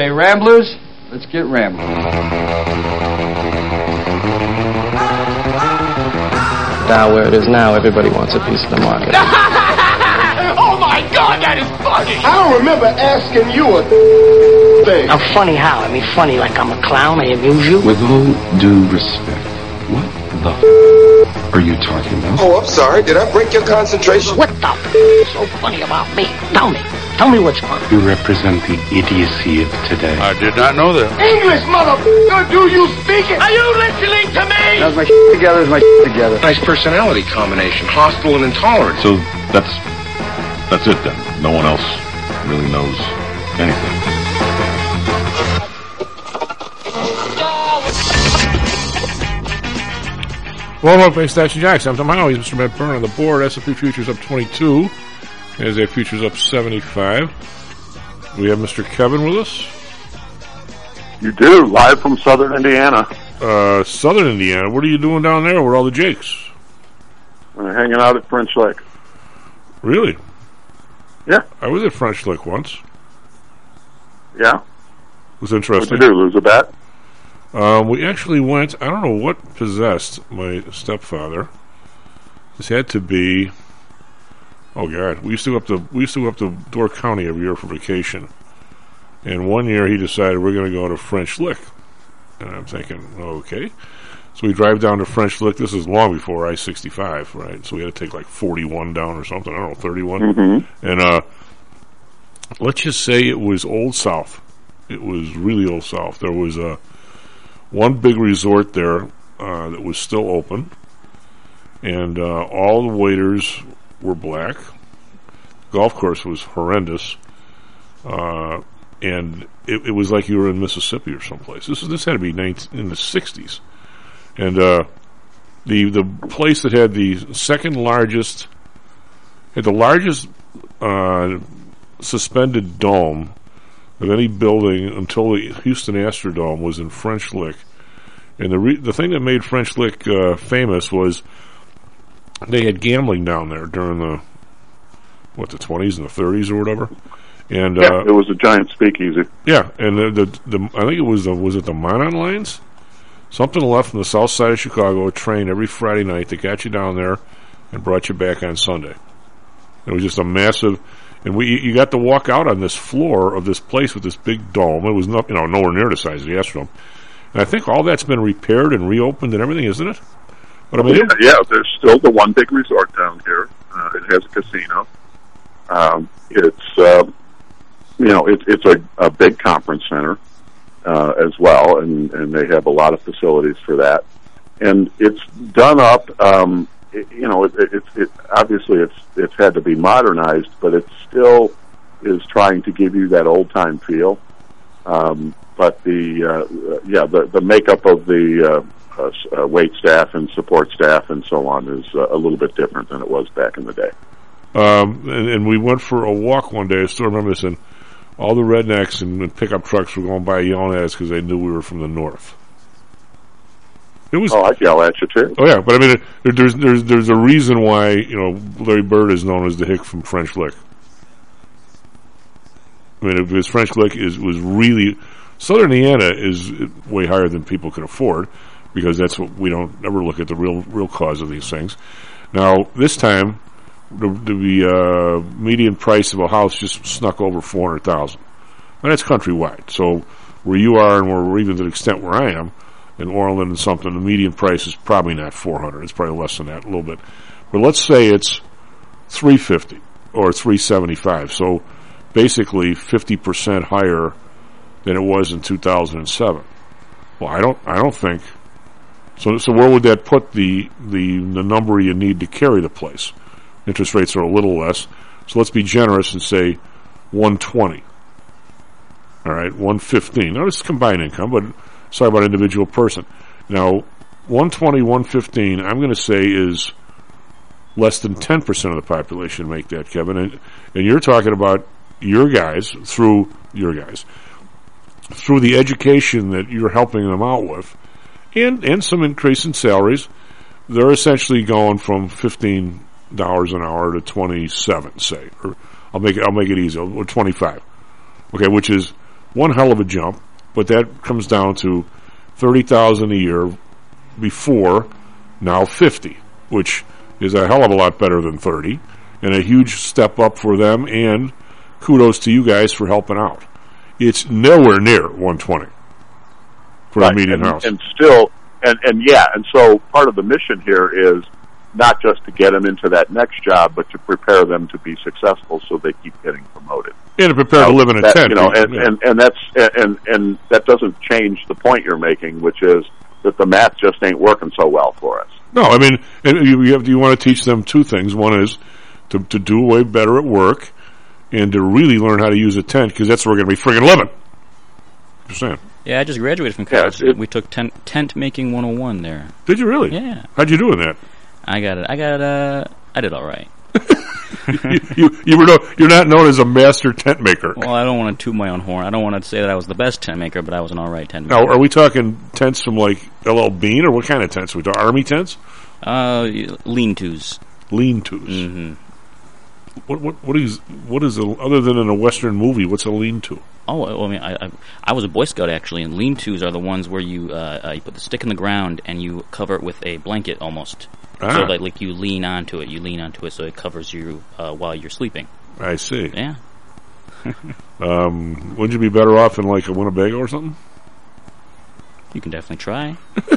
Okay, Ramblers, let's get rambling. Down where it is now, everybody wants a piece of the market. oh my god, that is funny! I don't remember asking you a thing. I'm funny how? I mean funny like I'm a clown, I amuse you? With all due respect, what the f- are you talking about? Oh, I'm sorry. Did I break your concentration? What the f- so funny about me? Tell me. Tell me what's funny. You represent the idiocy of today. I did not know that. English, motherfucker, do you speak it? Are you listening to me? How's my shit together? Is my shit together? Nice personality combination, hostile and intolerant. So that's that's it then. No one else really knows anything. Welcome up, Station Jackson. I'm Tom Howell. He's Mr. Matt Byrne on the board. S&P futures up 22. NASDAQ futures up 75. We have Mr. Kevin with us. You do, live from southern Indiana. Uh, Southern Indiana. What are you doing down there with all the Jakes? We're hanging out at French Lick. Really? Yeah. I was at French Lick once. Yeah. It was What'd interesting. you do, lose a bet? Um, we actually went. I don't know what possessed my stepfather. This had to be. Oh God, we used to go up to we used to go up to Door County every year for vacation, and one year he decided we're going to go to French Lick, and I'm thinking, okay. So we drive down to French Lick. This is long before I sixty five, right? So we had to take like forty one down or something. I don't know, thirty Mhm. and uh, let's just say it was Old South. It was really Old South. There was a one big resort there uh, that was still open, and uh, all the waiters were black. golf course was horrendous, uh, and it, it was like you were in Mississippi or someplace. This is this had to be 19, in the '60s, and uh, the the place that had the second largest had the largest uh, suspended dome of any building until the Houston Astrodome was in French Lick. And the re- the thing that made French Lick uh, famous was they had gambling down there during the what the twenties and the thirties or whatever. And Yeah, uh, it was a giant speakeasy. yeah, and the, the the I think it was the was it the Monon lines, something left from the south side of Chicago, a train every Friday night that got you down there and brought you back on Sunday. It was just a massive, and we you got to walk out on this floor of this place with this big dome. It was not you know nowhere near the size of the Astrodome, and I think all that's been repaired and reopened and everything, isn't it? But I mean, yeah, yeah, there's still the one big resort down here. Uh, it has a casino. Um, it's uh, you know it, it's a, a big conference center uh, as well, and and they have a lot of facilities for that. And it's done up. Um, it, you know, it, it, it, it obviously it's it's had to be modernized, but it still is trying to give you that old time feel. Um, but the uh, yeah the the makeup of the uh, uh, uh, wait staff and support staff and so on is uh, a little bit different than it was back in the day. Um, and, and we went for a walk one day. I still remember this, and all the rednecks and, and pickup trucks were going by yelling at us because they knew we were from the north. It was Oh, I'd yell at you too. Oh yeah, but I mean, there, there's there's there's a reason why you know Larry Bird is known as the Hick from French Lick. I mean, because French Lick is was really Southern Indiana is way higher than people can afford because that's what we don't ever look at the real real cause of these things. Now this time, the, the uh, median price of a house just snuck over four hundred thousand, and that's countrywide. So where you are and where even to the extent where I am in Orland and something, the median price is probably not 400. It's probably less than that, a little bit. But let's say it's 350 or 375. So basically 50% higher than it was in 2007. Well, I don't, I don't think. So, so where would that put the, the, the number you need to carry the place? Interest rates are a little less. So let's be generous and say 120. All right, 115. Now, this is combined income, but sorry about individual person. Now, 120, 115, I'm going to say is less than 10% of the population make that, Kevin. And, and you're talking about your guys through your guys, through the education that you're helping them out with, and, and some increase in salaries. They're essentially going from $15 an hour to 27, say, or I'll make it, I'll make it easy, or 25. Okay, which is one hell of a jump, but that comes down to thirty thousand a year before now fifty, which is a hell of a lot better than thirty, and a huge step up for them. And kudos to you guys for helping out. It's nowhere near one twenty for Right, median and, house. and still, and and yeah, and so part of the mission here is not just to get them into that next job, but to prepare them to be successful, so they keep getting promoted. and to prepare to live in a that, tent. you know, and, Yeah. and and that's and and that doesn't change the point you're making, which is that the math just ain't working so well for us. No, I mean, and you, you have you want to teach them two things. One is to to do way better at work, and to really learn how to use a tent because that's where we're going to be friggin' living. Just saying. Yeah, I just graduated from Yeah, college. it- we took tent, tent making 101 there. Did you really? Yeah. How'd you do in that? I got it. I got uh I did all right. you, you you were no, you're not known as a master tent maker. Well, I don't want to toot my own horn. I don't want to say that I was the best tent maker, but I was an all right tent maker. Now, are we talking tents from like LL Bean or what kind of tents? Are we talking army tents, Uh, lean tos. lean tos. Mm-hmm. What what what is what is a, other than in a western movie? What's a lean to? Oh, I mean, I, I I was a Boy Scout actually, and lean tos are the ones where you uh, uh, you put the stick in the ground and you cover it with a blanket almost. Ah. So like like you lean onto it, you lean onto it, so it covers you uh, while you're sleeping. I see. Yeah. Um, wouldn't you be better off in like a Winnebago or something? You can definitely try.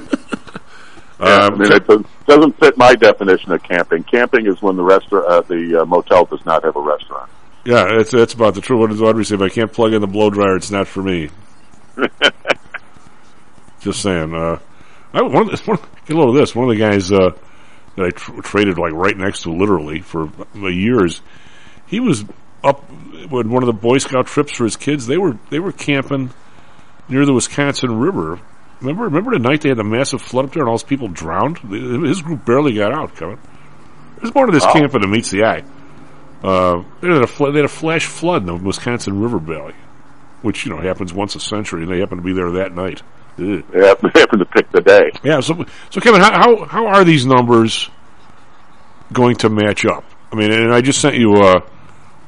Yeah, Um, I mean, it does- doesn't fit my definition of camping. Camping is when the restaurant, uh, the uh, motel does not have a restaurant. Yeah, that's that's about the. What does Audrey say? If I can't plug in the blow dryer, it's not for me. Just saying. Uh, I one of the, one, get a load of this. One of the guys uh, that I tr- traded like right next to, literally for years. He was up when one of the Boy Scout trips for his kids. They were they were camping near the Wisconsin River. Remember remember the night they had the massive flood up there and all those people drowned. His group barely got out. Kevin. There's more to this Wow. camping than meets the eye. Uh, they had a they had a flash flood in the Wisconsin River Valley, which you know happens once a century, and they happened to be there that night. Ugh. They happened to pick the day. Yeah, so so Kevin, how, how how are these numbers going to match up? I mean, and I just sent you uh,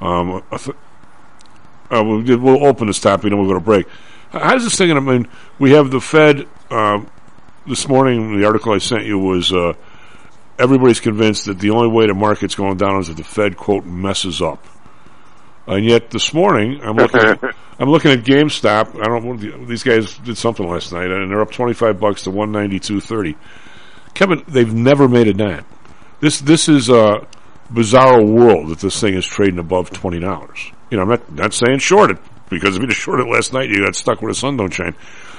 um, a th- uh, we'll, we'll open this topic and we'll go to break. How does this thing? I mean, we have the Fed um, this morning. The article I sent you was uh, everybody's convinced that the only way the market's going down is if the Fed quote messes up. And yet this morning, I'm looking. At, I'm looking at GameStop. I don't. know, These guys did something last night, and they're up 25 bucks to 192.30. Kevin, they've never made a dime. This this is a bizarre world that this thing is trading above twenty dollars. You know, I'm not not saying short it because if you just short it last night, you got stuck where the sun don't shine.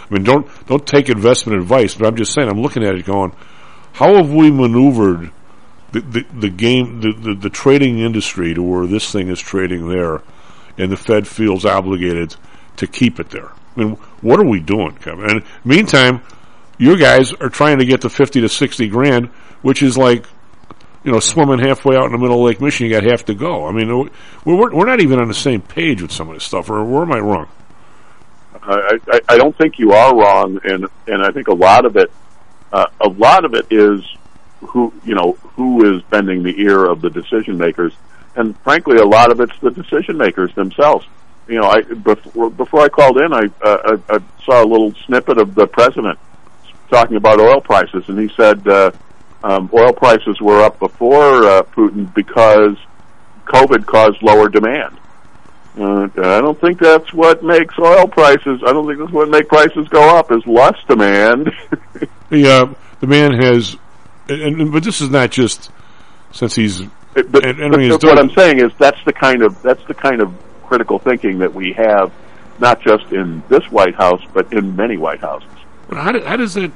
I mean, don't don't take investment advice, but I'm just saying. I'm looking at it going, how have we maneuvered the the, the game the, the the trading industry to where this thing is trading there, and the Fed feels obligated to keep it there? I mean, what are we doing, Kevin? And meantime, you guys are trying to get to fifty to sixty grand, which is like you know, swimming halfway out in the middle of Lake Michigan, you got half to go. I mean, we're, we're not even on the same page with some of this stuff, or where am I wrong? I, I, I don't think you are wrong, and and I think a lot of it, uh, a lot of it is who you know who is bending the ear of the decision makers, and frankly, a lot of it's the decision makers themselves. You know, I before, before I called in, I, uh, I I saw a little snippet of the president talking about oil prices, and he said uh, um, oil prices were up before uh, Putin because COVID caused lower demand. Uh, I don't think that's what makes oil prices. I don't think that's what make prices go up. Is less demand. the uh, the man has, and, and, but this is not just since he's. but, and, and but what I'm saying is that's the kind of that's the kind of critical thinking that we have, not just in this White House, but in many White Houses. But how, do, how does that?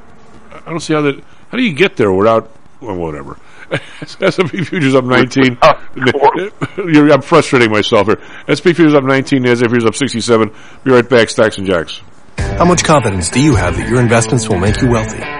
I don't see how that. How do you get there without? Well, whatever. S&P futures up 19. I'm frustrating myself here. S&P futures up 19. Nasdaq futures up 67. Be right back. Stocks and jacks. How much confidence do you have that your investments will make you wealthy?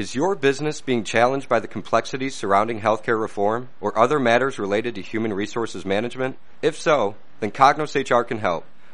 Is your business being challenged by the complexities surrounding healthcare reform or other matters related to human resources management? If so, then Cognos HR can help.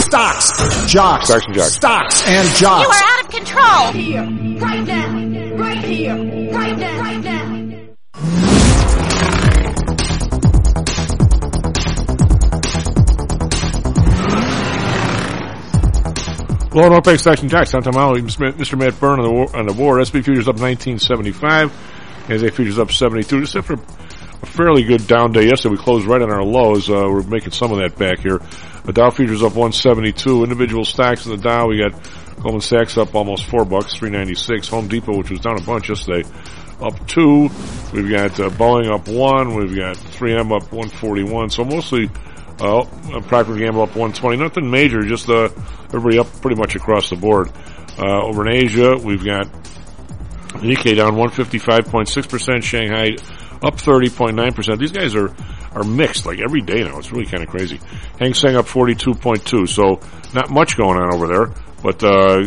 Stocks, jocks, Stocks and jocks. stocks and jocks. You are out of control. Here, right now, right here, right now, right now. Hello, North Bay Stocks and Jocks. Tom Tomorrow, Mr. Matt Byrne on the war. On the war. SP futures up 1975. NASDAQ futures up 72. Just after a fairly good down day yesterday, we closed right on our lows. Uh, we're making some of that back here. The Dow futures up 172. Individual stocks in the Dow, we got Goldman Sachs up almost four bucks, 396. Home Depot, which was down a bunch yesterday, up two. We've got uh, Boeing up one. We've got 3M up 141. So mostly uh, Procter Gamble up 120. Nothing major, just uh, everybody up pretty much across the board. Uh, over in Asia, we've got Nikkei down 155.6%, Shanghai up 30.9%. These guys are, are mixed like every day now. It's really kind of crazy. Hang Seng up 42.2, so not much going on over there, but uh,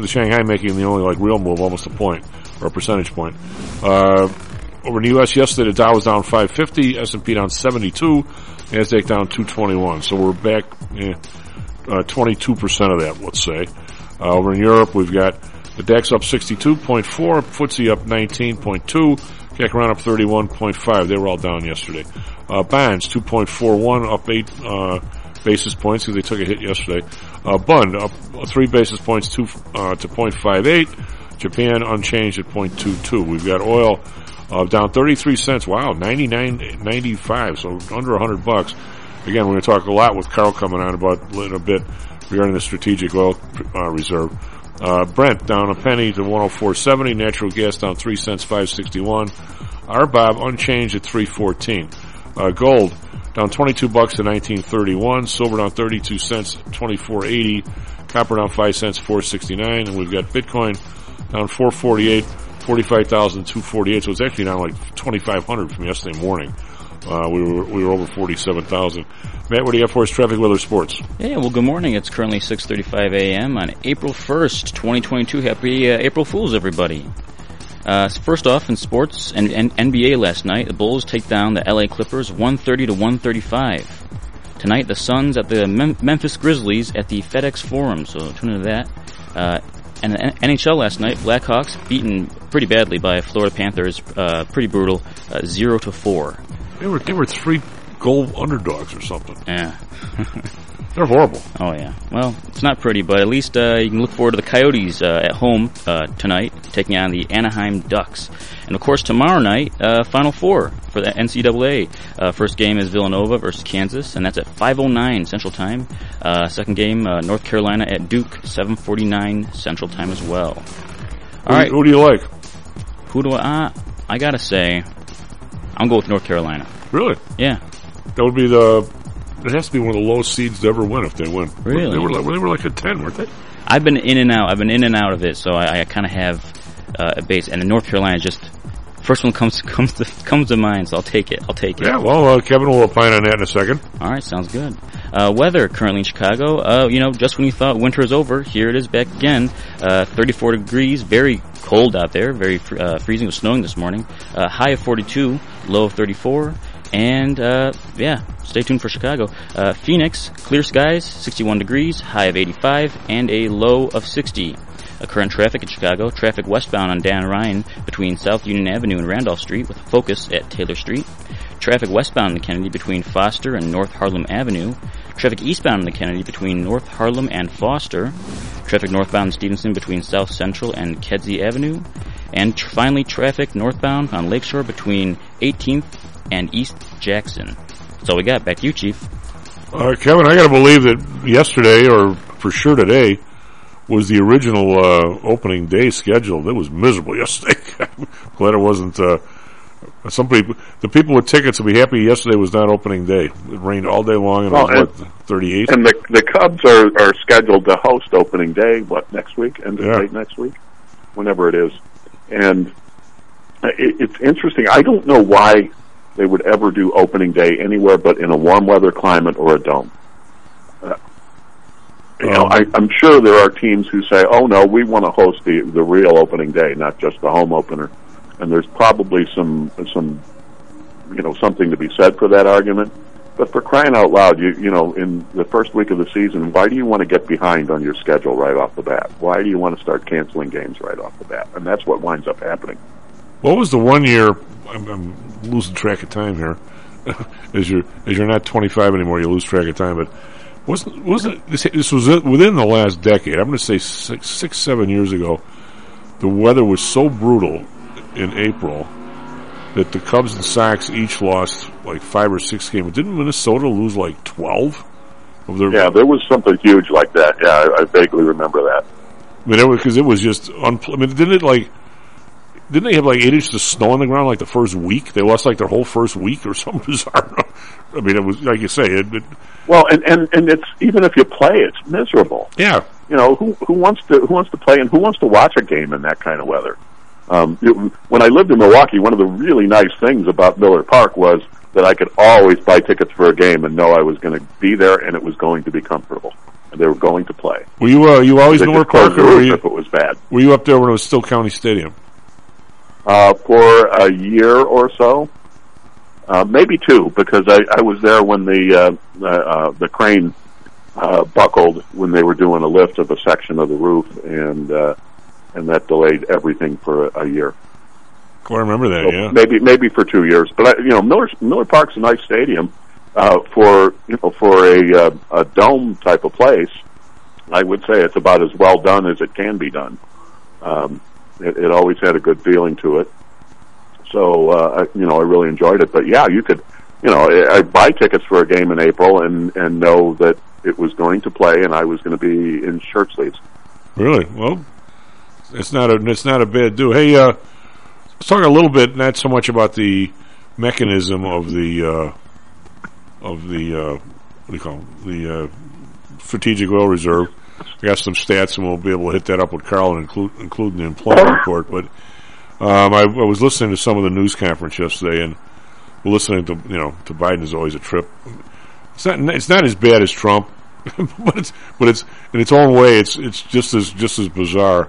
the Shanghai making the only like real move, almost a point or a percentage point. Uh, over in the U.S. yesterday, the Dow was down 550, S&P down 72, Nasdaq down 221. So we're back eh, uh, 22% of that, let's say. Uh, over in Europe, we've got the DAX up 62.4, FTSE up 19.2, CAC around up 31.5. They were all down yesterday. Uh, bonds 2.41, up 8 uh, basis points because they took a hit yesterday. Uh, Bund up 3 basis points to, uh, to 0.58. Japan unchanged at 0.22. We've got oil uh, down 33 cents. Wow, 99.95, so under 100 bucks. Again, we're going to talk a lot with Carl coming on about in a bit regarding the strategic oil uh, reserve. Uh, Brent down a penny to 104.70. Natural gas down 3 cents, 561. RBOB unchanged at 314. Uh, gold down 22 bucks to 1931. Silver down 32 cents, 24.80. Copper down 5 cents, 469. And we've got Bitcoin down 448 45,248. So it's actually down like 2,500 from yesterday morning. Uh, we were we were over 47,000. Matt, what do you got for us? Traffic, weather, sports. Yeah, well, good morning. It's currently 6:35 a.m. on April 1st, 2022. Happy uh, April Fools, everybody. Uh, first off, in sports and, and NBA last night, the Bulls take down the LA Clippers 130 to 135. Tonight, the Suns at the Mem- Memphis Grizzlies at the FedEx Forum. So tune into that. Uh, and the N- NHL last night, Blackhawks beaten pretty badly by Florida Panthers, uh, pretty brutal, uh, zero to four. They were they were three goal underdogs or something. Yeah. They're horrible. Oh yeah. Well, it's not pretty, but at least uh, you can look forward to the Coyotes uh, at home uh, tonight, taking on the Anaheim Ducks, and of course tomorrow night, uh, Final Four for the NCAA. Uh, first game is Villanova versus Kansas, and that's at 5:09 Central Time. Uh, second game, North Carolina at Duke, 7:49 Central Time as well. All who, right. Who do you like? Who do I? I gotta say, I'm going with North Carolina. Really? Yeah. That would be the. It has to be one of the lowest seeds to ever win if they win. Really? They were like, they were like a ten, weren't they? I've been in and out. I've been in and out of it, so I, I kind of have uh, a base. And the North Carolina just first one comes comes to, comes to mind, so I'll take it. I'll take it. Yeah. Well, uh, Kevin will opine on that in a second. All right, sounds good. Uh, weather currently in Chicago. Uh, you know, just when you thought winter is over, here it is back again. Uh, 34 degrees, very cold out there, very uh, freezing. It was snowing this morning. Uh, high of 42, low of 34. And uh, yeah, stay tuned for Chicago. Uh, Phoenix, clear skies, 61 degrees, high of 85, and a low of 60. Current traffic in Chicago, traffic westbound on Dan Ryan between South Union Avenue and Randolph Street with a focus at Taylor Street. Traffic westbound in the Kennedy between Foster and North Harlem Avenue. Traffic eastbound in the Kennedy between North Harlem and Foster. Traffic northbound in Stevenson between South Central and Kedzie Avenue. And tr- finally, traffic northbound on Lakeshore between 18th and East Jackson. That's all we got. Back to you, Chief. Uh, Kevin, I got to believe that yesterday, or for sure today, was the original uh, opening day scheduled. It was miserable yesterday. Glad it wasn't. Uh, some people, the people with tickets will be happy. Yesterday was not opening day. It rained all day long, and Well, it was what thirty-eight. And the the Cubs are are scheduled to host opening day. What next week? End of Yeah. day next week, whenever it is. And it, it's interesting. I don't know why they would ever do opening day anywhere but in a warm weather climate or a dome. You know, Um, I, I'm sure there are teams who say, "Oh no, we want to host the the real opening day, not just the home opener." And there's probably some some you know something to be said for that argument. But for crying out loud, you you know, in the first week of the season, why do you want to get behind on your schedule right off the bat? Why do you want to start canceling games right off the bat? And that's what winds up happening. What was the one year? I'm, I'm losing track of time here. as you're as you're not 25 anymore, you lose track of time. But wasn't wasn't this, this was within the last decade? I'm going to say six, six seven years ago. The weather was so brutal in April that the Cubs and Sox each lost like five or six games. Didn't Minnesota lose like 12 of their? Yeah, there was something huge like that. Yeah, I, I vaguely remember that. I mean, because it was just. Unpl- I mean, didn't it like? Didn't they have like eight inches of snow on the ground like the first week? They lost like their whole first week or something bizarre. I mean, it was like you say. It, it, Well, and and and it's even if you play, it's miserable. yeah, You know who who wants to who wants to play and who wants to watch a game in that kind of weather. Um, it, when I lived in Milwaukee, one of the really nice things about Miller Park was that I could always buy tickets for a game and know I was going to be there and it was going to be comfortable they were going to play. were you uh, you always They Miller Park, or were you if it was bad? were you up there when it was still County Stadium? Uh, for a year or so, uh, maybe two, because I, I was there when the uh, the, uh, the crane uh, buckled when they were doing a lift of a section of the roof, and uh, and that delayed everything for a, a year. Oh, I remember that. So yeah, maybe maybe for two years, but I, you know Miller Miller Park's a nice stadium uh, for you know for a uh, a dome type of place. I would say it's about as well done as it can be done. Um, it, it always had a good feeling to it. So uh, you know, I really enjoyed it. But yeah, you could, you know, I buy tickets for a game in April and and know that it was going to play and I was going to be in shirt sleeves. really. Well, it's not a it's not a bad do. Hey, uh, let's talk a little bit, not so much about the mechanism of the uh, of the uh, what do you call it? the uh, strategic oil reserve. I got some stats, and we'll be able to hit that up with Carl and include include in the employment report. But Um, I, I was listening to some of the news conference yesterday, and listening to you know to Biden is always a trip. It's not it's not as bad as Trump, but it's but it's in its own way. It's it's just as just as bizarre.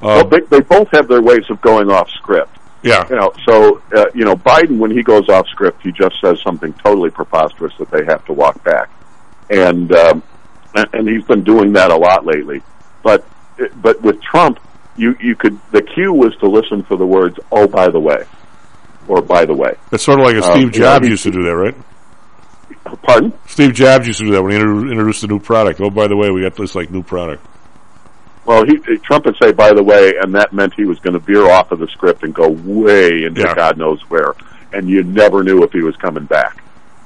well, they, they both have their ways of going off script. Yeah. You know, so uh, you know, Biden when he goes off script, he just says something totally preposterous that they have to walk back, and um, and, he's been doing that a lot lately. But but with Trump, you you could the cue was to listen for the words "Oh, by the way," or "By the way." It's sort of like a Um, Steve you know, Jobs used to do that, right? Pardon? Steve Jobs used to do that when he introduced a new product. Oh, by the way, we got this like new product. Well, he Trump would say, "By the way," and that meant he was going to veer off of the script and go way into Yeah. God knows where, and you never knew if he was coming back.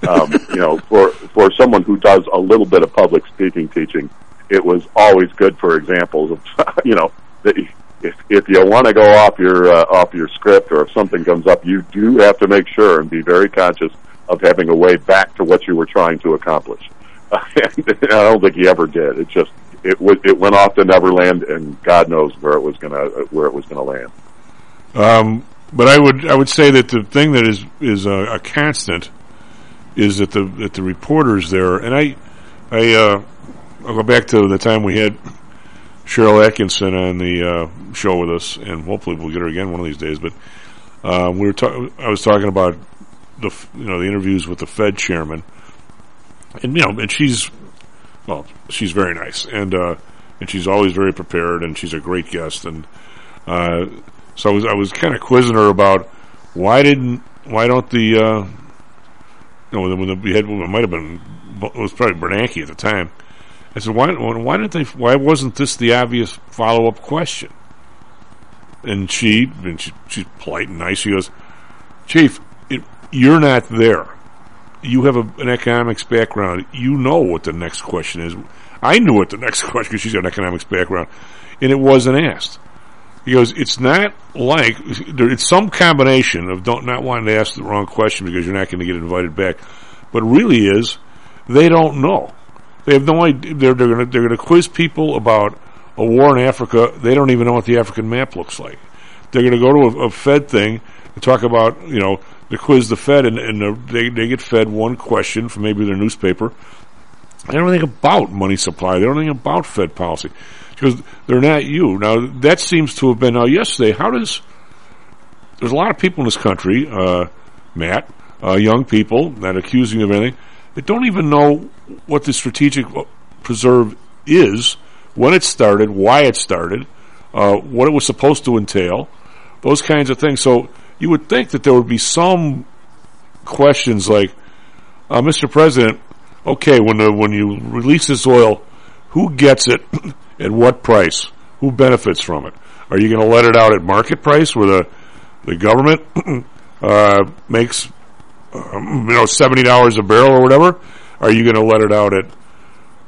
Um, you know, for for someone who does a little bit of public speaking teaching, it was always good for examples of, you know, that if if you want to go off your uh, off your script or if something comes up, you do have to make sure and be very conscious of having a way back to what you were trying to accomplish. and I don't think he ever did. It just it w- it went off to Neverland, and God knows where it was gonna where it was gonna land. Um, but I would I would say that the thing that is is a, a constant is that the that the reporters there, and I I uh, I'll go back to the time we had Sharyl Attkisson on the uh, show with us, and hopefully we'll get her again one of these days. But uh, we were ta- I was talking about the you know the interviews with the Fed chairman, and you know, and she's well, she's very nice, and uh, and she's always very prepared, and she's a great guest, and uh, so I was I was kind of quizzing her about why didn't why don't the the, we had it might have been it was probably Bernanke at the time. I said why why didn't they why wasn't this the obvious follow up question? And she and she, she's polite and nice. She goes, Chief, it, you're not there. You have a, an economics background. You know what the next question is. I knew what the next question because she's got an economics background, and it wasn't asked. He goes, it's not like it's some combination of don't not wanting to ask the wrong question because you're not going to get invited back, but really is they don't know. They have no idea. They're, they're going to they're going to quiz people about a war in Africa. They don't even know what the African map looks like. They're going to go to a, a Fed thing and talk about you know they quiz the Fed and, and the, they they get fed one question from maybe their newspaper. They don't think about money supply. They don't think about Fed policy because they're not you. Now that seems to have been now yesterday. How does there's a lot of people in this country, uh, Matt, uh, young people that accuse you of anything that don't even know what the strategic preserve is, when it started, why it started, uh, what it was supposed to entail, those kinds of things. So you would think that there would be some questions like, uh, Mr. President, okay, when the, when you release this oil, who gets it at what price? Who benefits from it? Are you going to let it out at market price where the the government uh, makes um, you know seventy dollars a barrel or whatever? Are you going to let it out at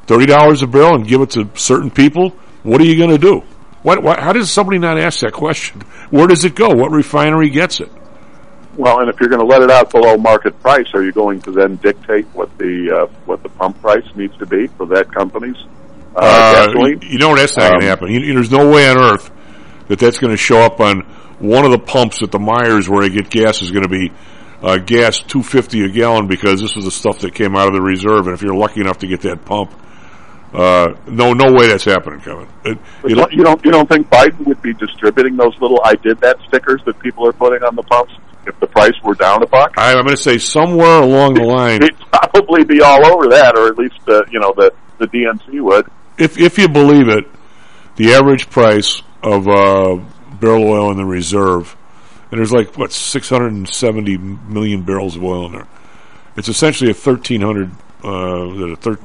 thirty dollars a barrel and give it to certain people? What are you going to do? What, what? How does somebody not ask that question? Where does it go? What refinery gets it? Well, and if you're going to let it out below market price, are you going to then dictate what the uh, what the pump price needs to be for that company's uh, Uh, you know that's not going Um, to happen. You, there's no way on earth that that's going to show up on one of the pumps at the Meijer where I get gas is going to be uh, gas two fifty a gallon because this is the stuff that came out of the reserve. And if you're lucky enough to get that pump, uh, no, no way that's happening, Kevin. It, But it'll- you don't you don't think Biden would be distributing those little "I did that" stickers that people are putting on the pumps if the price were down a buck? I, I'm going to say somewhere along the line, He'd probably be all over that, or at least uh, you know the the DNC would. If if you believe it, the average price of uh, barrel oil in the reserve, and there's like what 670 million barrels of oil in there. It's essentially a 1300 uh, a thir-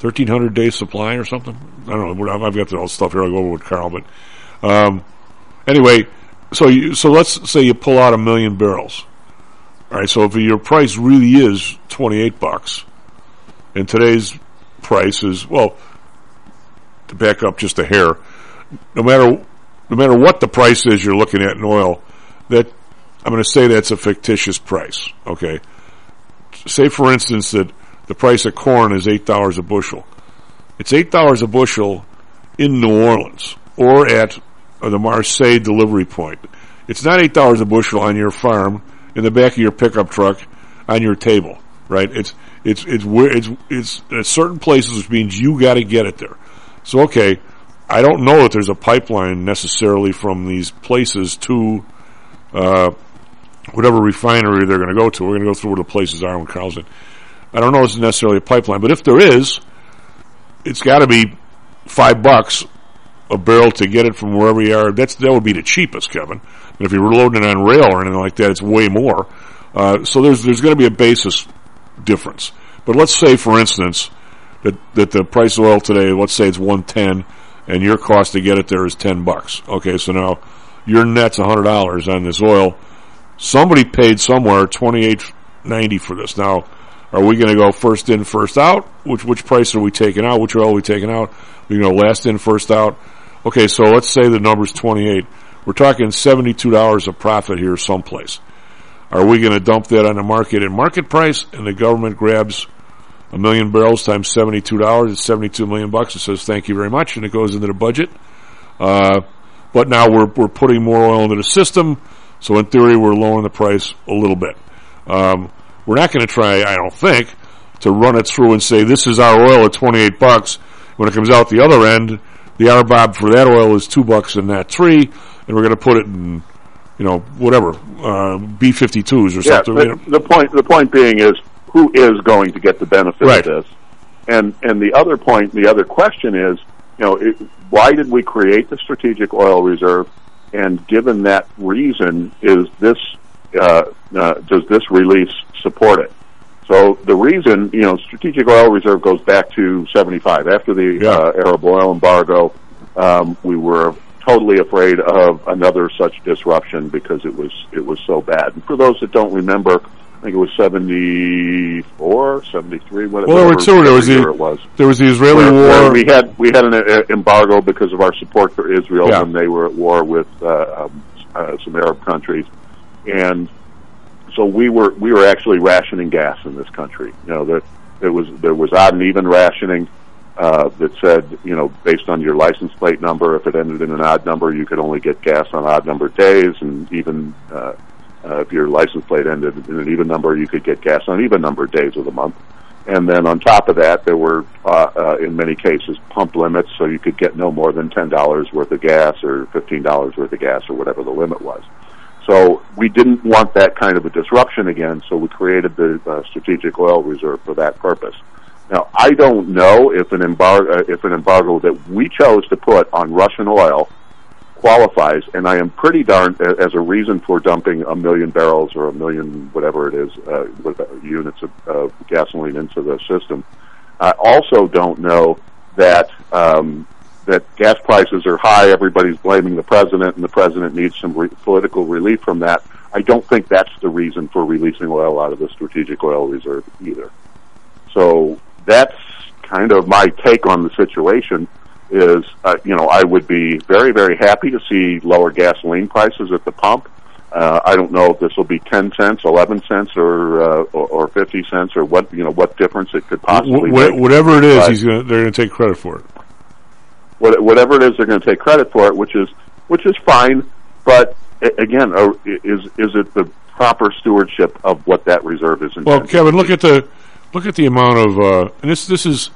1300 day supply or something. I don't know. I've got the stuff here. I'll go over with Carl, but um, anyway, so you, so let's say you pull out a million barrels. All right, so if your price really is 28 bucks, and today's price is well, to back up just a hair, no matter no matter what the price is you're looking at in oil, that I'm going to say that's a fictitious price. Okay, say for instance that the price of corn is eight dollars a bushel. It's eight dollars a bushel in New Orleans or at uh, the Marseille delivery point. It's not eight dollars a bushel on your farm in the back of your pickup truck on your table, right? It's it's it's where it's it's at certain places, which means you got to get it there. So okay, I don't know that there's a pipeline necessarily from these places to uh, whatever refinery they're going to go to. We're going to go through where the places are in. I don't know if it's necessarily a pipeline, but if there is, it's got to be five bucks a barrel to get it from wherever you are. That's that would be the cheapest, Kevin. And if you're loading it on rail or anything like that, it's way more. Uh, so there's there's going to be a basis difference. But let's say, for instance, that that the price of oil today, let's say it's one ten, and your cost to get it there is ten bucks. Okay, so now your net's hundred dollars on this oil. Somebody paid somewhere twenty eight ninety for this. Now, are we going to go first in, first out? Which which price are we taking out? Which oil are we taking out? We go last in, first out. Okay, so let's say the number's twenty eight. We're talking seventy two dollars of profit here someplace. Are we going to dump that on the market in market price, and the government grabs a million barrels times seventy-two dollars? It's seventy-two million bucks. It says thank you very much, and it goes into the budget. Uh, but now we're we're putting more oil into the system, so in theory we're lowering the price a little bit. Um, we're not going to try, I don't think, to run it through and say this is our oil at twenty-eight bucks. When it comes out the other end, the RBOB for that oil is two bucks and that three, and we're going to put it in you know, whatever, uh, B-52s or Yeah, something. but you know. the point the point being is who is going to get the benefit Right. of this, and and the other point, the other question is, you know, it, why did we create the strategic oil reserve? And given that reason, is this uh, uh, does this release support it? So the reason, you know, strategic oil reserve goes back to '75 after the uh, Arab oil embargo. Um, we were totally afraid of another such disruption because it was it was so bad. And for those that don't remember, I think it was 74, 73, whatever, Well, there were two. There was the it was. there was the Israeli Where- where war. we had we had an uh, embargo because of our support for Israel Yeah. when they were at war with uh, um, uh, some Arab countries, and so we were we were actually rationing gas in this country. You know, there there was there was odd and even rationing uh, that said, you know, based on your license plate number, if it ended in an odd number, you could only get gas on odd number days, and even uh, uh, if your license plate ended in an even number, you could get gas on even number of days of the month. And then on top of that, there were, uh, uh, in many cases, pump limits, so you could get no more than ten dollars worth of gas or fifteen dollars worth of gas or whatever the limit was. So we didn't want that kind of a disruption again, so we created the uh, strategic oil reserve for that purpose. Now, I don't know if an embargo, uh, if an embargo that we chose to put on Russian oil qualifies, and I am pretty darn as a reason for dumping a million barrels or a million whatever it is uh, uh, units of uh, gasoline into the system. I also don't know that um, that gas prices are high. Everybody's blaming the president, and the president needs some re- political relief from that. I don't think that's the reason for releasing oil out of the strategic oil reserve either. So that's kind of my take on the situation. Is uh, you know I would be very very happy to see lower gasoline prices at the pump. Uh, I don't know if this will be ten cents, eleven cents, or, uh, or or fifty cents, or what you know what difference it could possibly Wh- make. whatever it is, he's gonna, they're going to take credit for it. what, whatever it is, they're going to take credit for it, which is which is fine. But again, uh, is is it the proper stewardship of what that reserve is? Well, intended Kevin, look at the look at the amount of uh, and this this is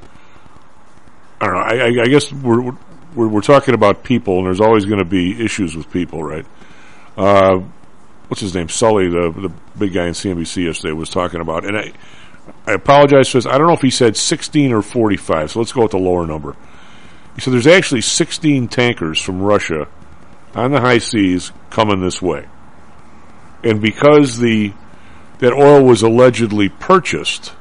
I don't know. I, I, I guess we're, we're we're talking about people, and there's always going to be issues with people, right? Uh, what's his name? Sully, the the big guy in CNBC yesterday was talking about, and I I apologize for this. I don't know if he said 16 or 45. So let's go with the lower number. He said there's actually 16 tankers from Russia on the high seas coming this way, and because the that oil was allegedly purchased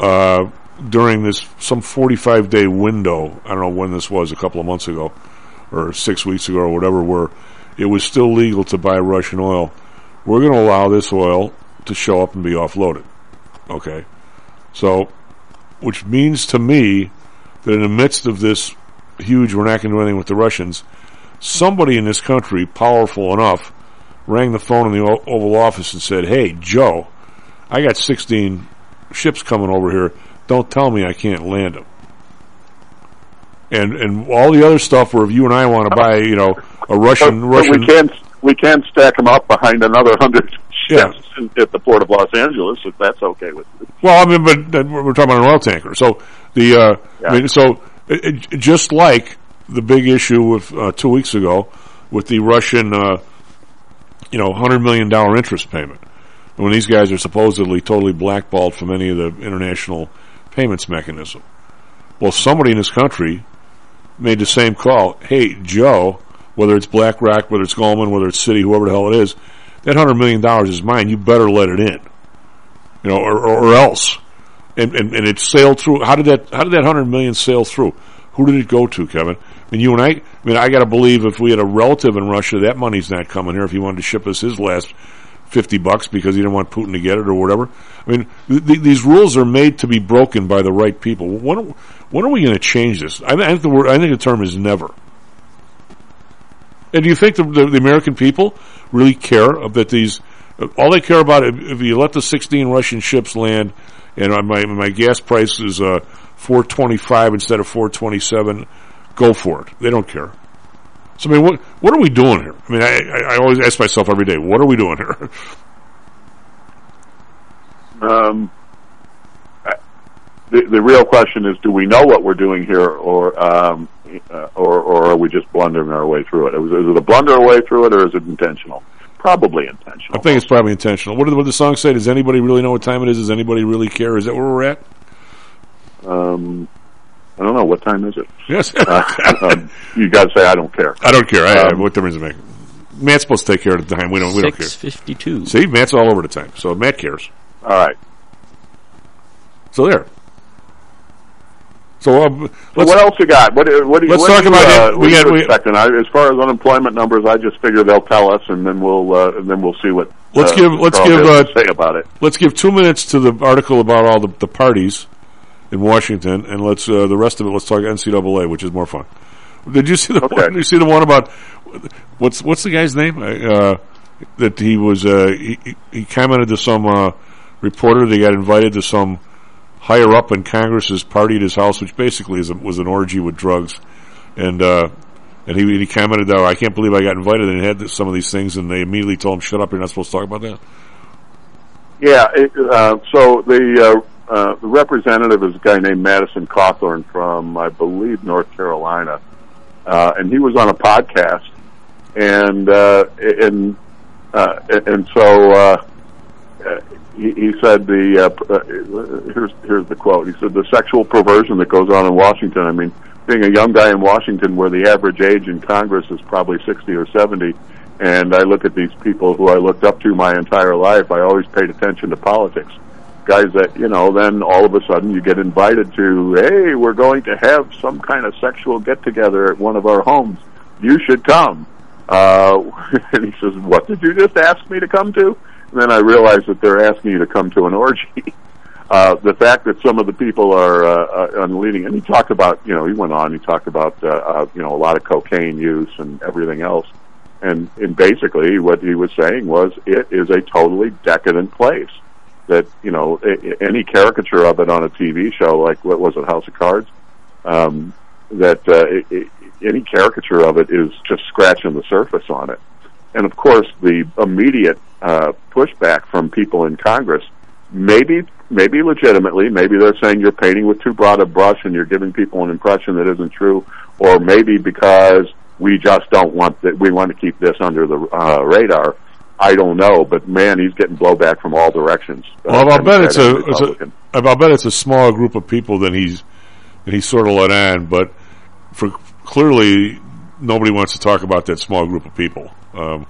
uh, during this some 45 day window. I don't know when this was, a couple of months ago or six weeks ago or whatever, where it was still legal to buy Russian oil. We're going to allow this oil to show up and be offloaded. Okay. So, which means to me that in the midst of this huge, we're not going to do anything with the Russians, somebody in this country, powerful enough, rang the phone in the Oval Office and said, Hey, Joe, I got 16 ships coming over here. Don't tell me I can't land them. And and all the other stuff where if you and I want to buy, you know, a Russian But- but Russian we can't we can stack them up behind another hundred Yeah. ships in, at the port of Los Angeles if that's okay with you. Well, I mean, but we're talking about an oil tanker. So the, uh, I mean, so it, it, just like the big issue with uh, two weeks ago with the Russian, uh, you know, hundred million dollar interest payment, when these guys are supposedly totally blackballed from any of the international payments mechanism. Well, somebody in this country made the same call. Hey, Joe, whether it's BlackRock, whether it's Goldman, whether it's Citi, whoever the hell it is, that hundred million dollars is mine. You better let it in, you know, or, or, else. And, and and it sailed through. How did that? How did that hundred million sail through? Who did it go to, Kevin? I mean, you and I. I mean, I got to believe if we had a relative in Russia, that money's not coming here. If he wanted to ship us his last fifty bucks because he didn't want Putin to get it or whatever. I mean, th- th- these rules are made to be broken by the right people. When when are we going to change this? I, think the word. I think the term is never. And do you think the, the, the American people really care that these? All they care about if, if you let the 16 Russian ships land, and my my gas price is uh, 425 instead of 427, go for it. They don't care. So I mean, what what are we doing here? I mean, I, I, always ask myself every day, what are we doing here? Um, the, the real question is, do we know what we're doing here, or um, uh, or, or are we just blundering our way through it? Is, is it a blunder our way through it, or is it intentional? Probably intentional. I think it's probably intentional. What did what the song say? Does anybody really know what time it is? Does anybody really care? Is that where we're at? Um, I don't know. What time is it? Yes. uh, um, you guys say I don't care. I don't care. I, Um, what difference does it make? Matt's supposed to take care of the time. We don't. We don't care. 6:52. See, Matt's all over the time. So Matt cares. All right. So there. So um, So what else you got? What, what, do you- let's what talk you, about uh, it. what We are got- you we- expecting? I, as far as unemployment numbers, I just figure they'll tell us, and then we'll uh, and then we'll see what. Let's uh, give let's Karl give uh, say about it. let's give two minutes to the article about all the, the parties in Washington, and let's uh, the rest of it. Let's talk NCAA, which is more fun. Did you see the one? Did you see the one about what's what's the guy's name? Uh, that he was uh, he, he- he commented to some uh, reporter. They got invited to some higher up in Congress's party at his house, which basically is a, was an orgy with drugs, and. Uh, and he, he commented, "Oh, I can't believe I got invited." And had some of these things, and they immediately told him, "Shut up! You're not supposed to talk about that." Yeah. It, uh, so the uh, the representative is a guy named Madison Cawthorn from, I believe, North Carolina, uh, and he was on a podcast, and uh, and uh, and so. Uh, uh, he, he said the uh, uh, here's here's the quote. He said the sexual perversion that goes on in Washington. I mean, being a young guy in Washington, where the average age in Congress is probably sixty or seventy, and I look at these people who I looked up to my entire life. I always paid attention to politics. Guys that you know, then all of a sudden you get invited to, hey, we're going to have some kind of sexual get together at one of our homes. You should come. Uh, and he says, "What did you just ask me to come to?" And then I realized that they're asking you to come to an orgy. Uh, the fact that some of the people are uh, uh, on leading, and he talked about, you know, he went on, he talked about, uh, uh, you know, a lot of cocaine use and everything else. And, and basically what he was saying was it is a totally decadent place that, you know, any caricature of it on a TV show, like what was it, House of Cards? Um, that, uh, any caricature of it is just scratching the surface on it. And of course, the immediate uh, pushback from people in Congress, maybe maybe legitimately, maybe they're saying you're painting with too broad a brush and you're giving people an impression that isn't true, or maybe because we just don't want that we want to keep this under the uh, radar. I don't know, but man, he's getting blowback from all directions. Uh, Well, I'll bet it's a, Democrat and it's a Republican. I'll bet it's a small group of people that he's that he's sort of let on, but for clearly nobody wants to talk about that small group of people. Um,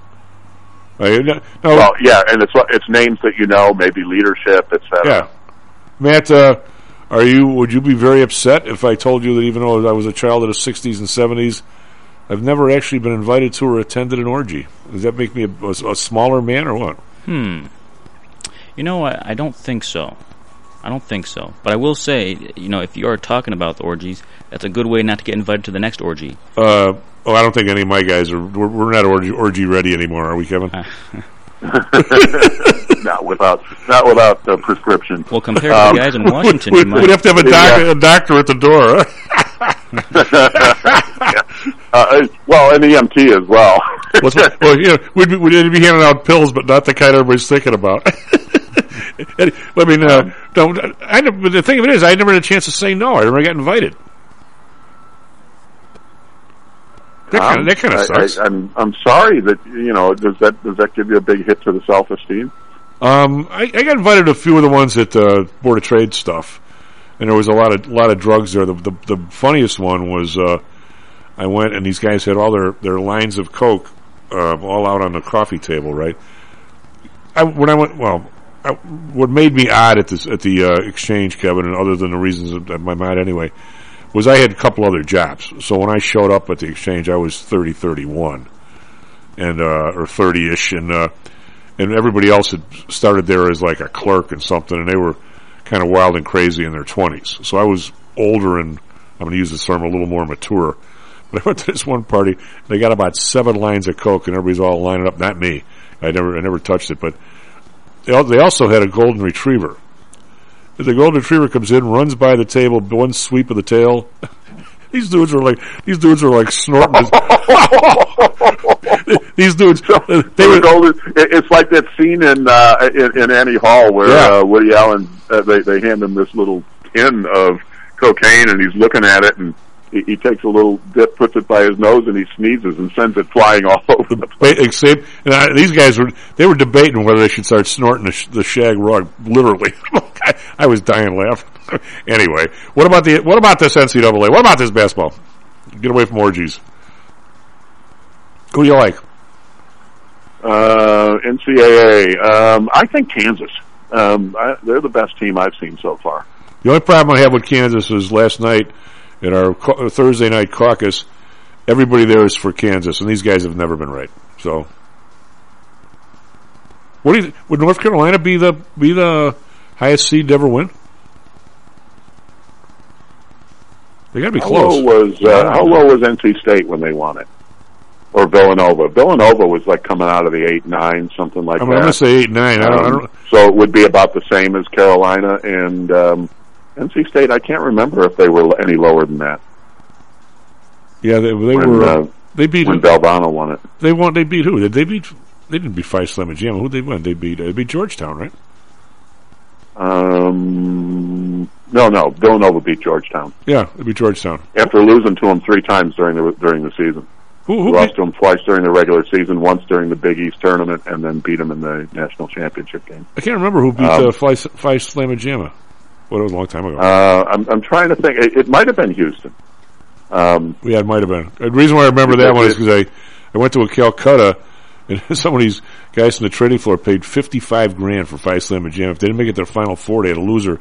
I, no, Well, yeah, and it's it's names that you know, maybe leadership, etc. yeah, Matt, uh, are you? Would you be very upset if I told you that even though I was a child of the '60s and '70s, I've never actually been invited to or attended an orgy? Does that make me a, a, a smaller man or what? Hmm. You know, I, I don't think so. I don't think so. But I will say, you know, if you are talking about the orgies, that's a good way not to get invited to the next orgy. Uh, oh, I don't think any of my guys are. We're, we're not orgy, orgy ready anymore, are we, Kevin? not without not without the prescription. Well, compared to the guys in Washington, we'd, you might. we'd have to have a, doc, a doctor at the door. huh? uh, well, an EMT as well. What's, well, you know, we'd be, we'd be handing out pills, but not the kind everybody's thinking about. I mean, uh, don't, I, but the thing of it is, I never had a chance to say no. I never got invited. That kind of, that kind of Um, I, sucks. I, I'm I'm sorry that you know. Does that does that give you a big hit to the self esteem? Um, I, I got invited to a few of the ones at uh, Board of Trade stuff, and there was a lot of lot of drugs there. The the, the funniest one was uh, I went and these guys had all their, their lines of coke uh, all out on the coffee table. Right. I, when I went, well, I, what made me odd at this at the uh, exchange, Kevin, and other than the reasons that my mind anyway, was I had a couple other jobs. So when I showed up at the exchange, I was thirty thirty one, and uh, or thirty ish, and uh, and everybody else had started there as like a clerk and something, and they were kind of wild and crazy in their twenties. So I was older and I'm going to use this term a little more mature. But I went to this one party. They got about seven lines of coke, and everybody's all lining up. Not me. I never, I never touched it. But they, they also had a golden retriever. The golden retriever comes in, runs by the table, one sweep of the tail. these dudes are like, these dudes are like snorting. this- these dudes, they were were golden. It's like that scene in uh, in, in Annie Hall where Yeah. uh, Woody Allen uh, they they hand him this little tin of cocaine and he's looking at it and he, he takes a little dip, puts it by his nose, and he sneezes and sends it flying all over the place. Except, and I, these guys were they were debating whether they should start snorting the, sh- the shag rug. Literally, I, I was dying laughing. anyway, what about the what about this NCAA? What about this basketball? Get away from orgies. Who do you like? Uh, NCAA. Um, I think Kansas. Um, I, they're the best team I've seen so far. The only problem I have with Kansas is last night at our Thursday night caucus. Everybody there is for Kansas, and these guys have never been right. So, what do you, would North Carolina be the be the highest seed to ever win? They got to be how close. low was uh, how low was NC State when they won it, or Villanova? Villanova was like coming out of the eight nine, something like I'm, that. I'm going to say eight nine. I don't. I Um, don't so it would be about the same as Carolina and um, NC State. I can't remember if they were any lower than that yeah, they, they when, were. uh, they beat. when Valvano won it. They won. They beat who? Did they beat? They didn't beat Phi Slama Jama. Who they win? They beat. Uh, they beat Georgetown, right? Um, no, no, Villanova beat Georgetown Yeah, they beat Georgetown. after losing to them three times during the during the season. Who who lost beat, to them twice during the regular season, once during the Big East tournament, and then beat them in the national championship game. I can't remember who beat Um, uh, Slama Jama. What it was a long time ago. Uh, I'm, I'm trying to think. It, it might have been Houston. Um, Yeah, it might have been. The reason why I remember that one is because I, I went to a Calcutta, and some of these guys from the trading floor paid fifty five grand for Phi Slama Jama. If they didn't make it their final four, they had a loser.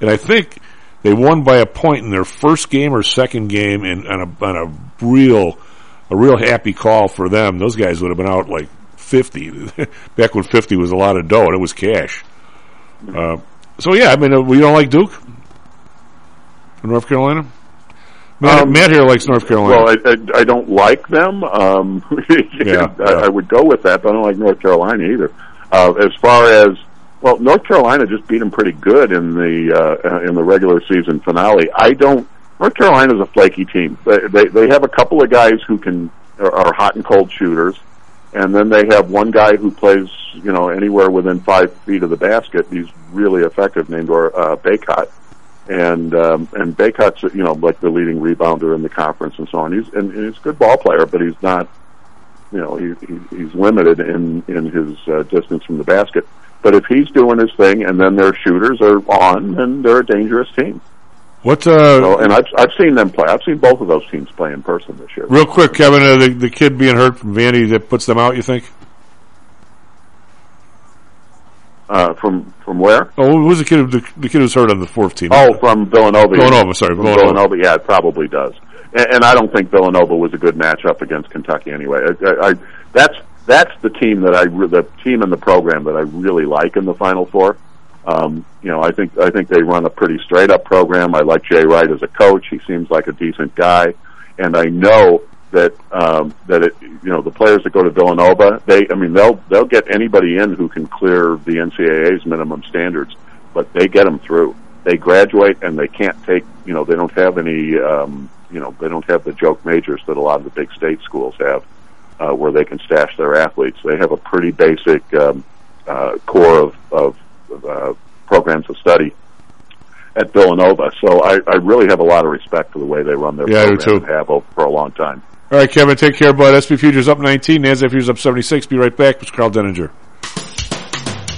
And I think they won by a point in their first game or second game, and on a on a real a real happy call for them. Those guys would have been out like fifty back when fifty was a lot of dough and it was cash. Uh, so yeah, I mean, uh, we don't like Duke, North Carolina. Matt, Um, Matt here likes North Carolina. well, I, I, I don't like them. Um, Yeah, I, I would go with that, but I don't like North Carolina either. Uh, as far as well, North Carolina just beat them pretty good in the uh, in the regular season finale. I don't. North Carolina's a flaky team. They they, they have a couple of guys who can are, are hot and cold shooters, and then they have one guy who plays you know anywhere within five feet of the basket. He's really effective, named or uh, Bacot and um, and Bacot's you know like the leading rebounder in the conference and so on. He's and, and he's a good ball player, but he's not you know he, he he's limited in in his uh, distance from the basket. But if he's doing his thing, and then their shooters are on, then they're a dangerous team. What? Uh, So, and I've I've seen them play. I've seen both of those teams play in person this year. real quick, Kevin, uh, the the kid being hurt from Vandy that puts them out. You think? Uh, from from where? Oh, who was the kid? who- The, the kid was hurt on the fourth team. Oh, from Villanova. Villanova, sorry, from Villanova. Villanova. Yeah, it probably does. And, and I don't think Villanova was a good matchup against Kentucky anyway. I, I, I, that's that's the team that I the team in the program that I really like in the Final Four. Um, you know, I think I think they run a pretty straight up program. I like Jay Wright as a coach. He seems like a decent guy, and I know that um, that it, you know the players that go to Villanova, they I mean they'll they'll get anybody in who can clear the NCAA's minimum standards, but they get them through. They graduate and they can't take you know they don't have any um, you know they don't have the joke majors that a lot of the big state schools have. uh, where they can stash their athletes. They have a pretty basic um, uh, core of, of, uh, programs of study at Villanova. So I, I really have a lot of respect for the way they run their Yeah, I do program too. and have over, for a long time. All right, Kevin, take care, bud. SP Futures up 19, NASDAQ Futures up 76. Be right back. Mr. Karl Denninger.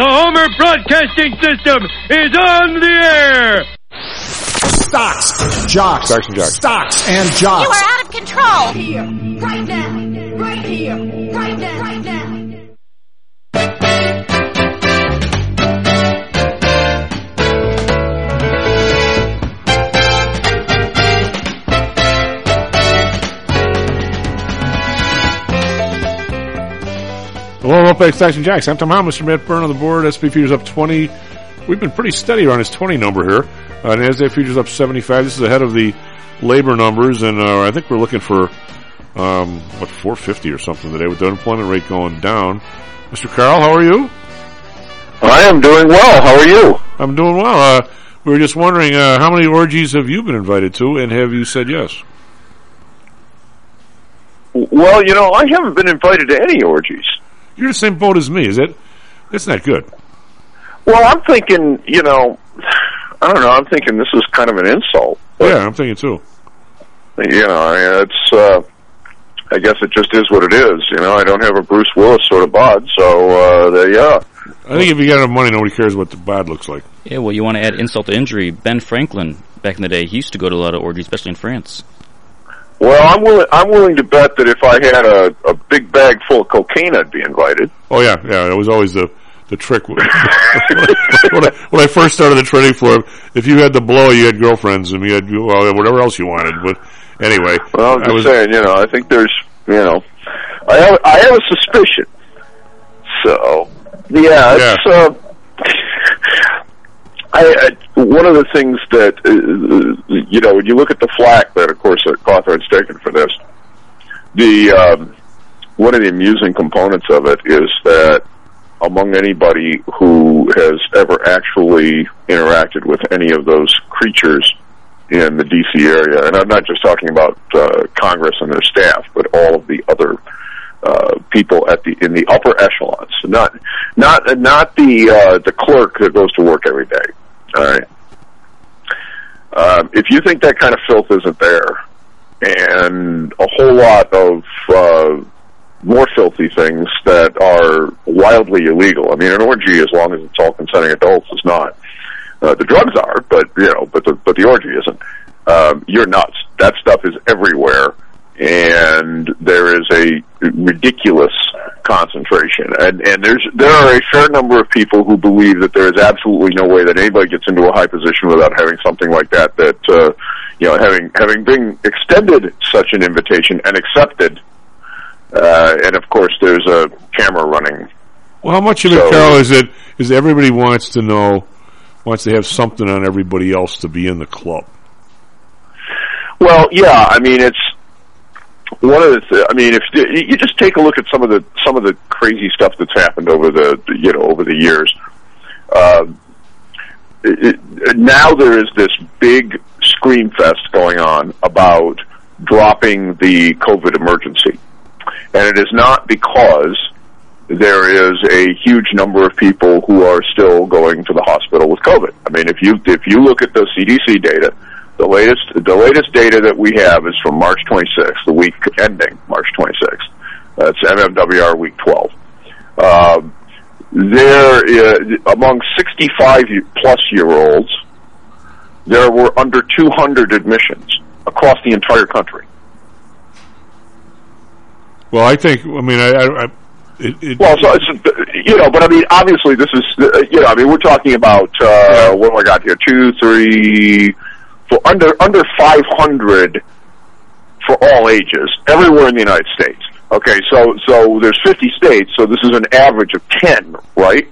The Homer Broadcasting System is on the air! Stocks, jocks, Stocks and jocks. stocks and You jocks. are out of control. Right Here, right now, right here, right now, right Hello, welcome back to and Jocks. I'm Tom Howell, Mr. Matt Byrne on the board. SP Futures up 20. We've been pretty steady around this 20 number here. Uh, NASDAQ Futures up 75. This is ahead of the labor numbers, and uh, I think we're looking for, um, what, 450 or something today with the unemployment rate going down. Mr. Karl, how are you? I am doing well. How are you? I'm doing well. Uh, we were just wondering, uh, how many orgies have you been invited to, and have you said yes? Well, you know, I haven't been invited to any orgies. You're the same boat as me, is it? That's not good. Well, I'm thinking, you know, I don't know. I'm thinking this is kind of an insult. Yeah, I'm thinking too. You know, I mean, it's. Uh, I guess it just is what it is. You know, I don't have a Bruce Willis sort of bod, so uh, there you are. I think if you got enough money, nobody cares what the bod looks like. Yeah, well, you want to add insult to injury. Ben Franklin, back in the day, he used to go to a lot of orgies, especially in France. Well, I'm willing. I'm willing to bet that if I had a, a big bag full of cocaine, I'd be invited. Oh yeah, yeah. That was always the the trick. when, I, when I first started the trading floor, if you had the blow, you had girlfriends, and you had well, whatever else you wanted. But anyway, Well, I'm I was saying. You know, I think there's. You know, I have. I have a suspicion. So, yeah, it's. Uh, I, I one of the things that uh, you know when you look at the flack that of course Cawthorn's taken for this, the um, one of the amusing components of it is that among anybody who has ever actually interacted with any of those creatures in the DC area, and I'm not just talking about uh, Congress and their staff, but all of the other uh, people at the in the upper echelons, not not not the uh, the clerk that goes to work every day. All right. Um, if you think that kind of filth isn't there, and a whole lot of uh, more filthy things that are wildly illegal. I mean, an orgy, as long as it's all consenting adults, is not. Uh, the drugs are, but you know, but the but the orgy isn't. Um, you're nuts. That stuff is everywhere, and there is a ridiculous concentration. And, and there's there are a fair number of people who believe that there is absolutely no way that anybody gets into a high position without having something like that. That uh, you know, having having been extended such an invitation and accepted, uh, and of course there's a camera running. Well, how much of So- it, Carol, is it is everybody wants to know, wants to have something on everybody else to be in the club? Well, yeah, I mean it's one of the. Th- I mean, if you just take a look at some of the some of the crazy stuff that's happened over the you know over the years. Um, it, it, now there is this big scream fest going on about dropping the COVID emergency, and it is not because there is a huge number of people who are still going to the hospital with COVID. I mean, if you if you look at the CDC data, the latest the latest data that we have is from March 26th, the week ending March 26th. That's MMWR week 12. Um, there, uh, among 65 plus year olds, there were under 200 admissions across the entire country. Well, I think. I mean, I. I, I it, it, Well, so it's, you know, but I mean, obviously, this is uh, you know, I mean, we're talking about uh, what do I got here? Two, three, for under under five hundred for all ages, everywhere in the United States. Okay, so so there's 50 states, so this is an average of 10, right?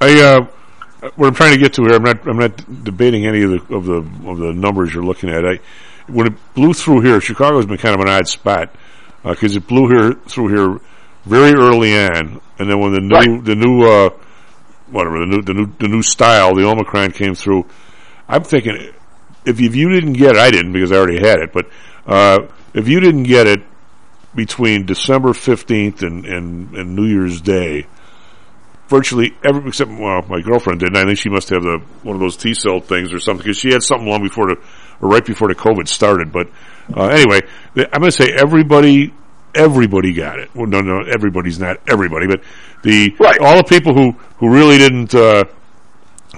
I uh, what I'm trying to get to here. I'm not. I'm not debating any of the of the of the numbers you're looking at. I when it blew through here, Chicago's been kind of an odd spot because it blew here through here very early on, and then when the new the new uh, whatever the new the new the new style, the Omicron came through. I'm thinking if you, if you didn't get it, I didn't because I already had it. But uh, if you didn't get it between December 15th and, and, and New Year's Day, virtually every except well, my girlfriend didn't. I think she must have the one of those T cell things or something because she had something long before the or right before the COVID started. But uh, anyway, I'm going to say everybody everybody got it. Well, no, no, everybody's not everybody, but the all the people who who really didn't uh,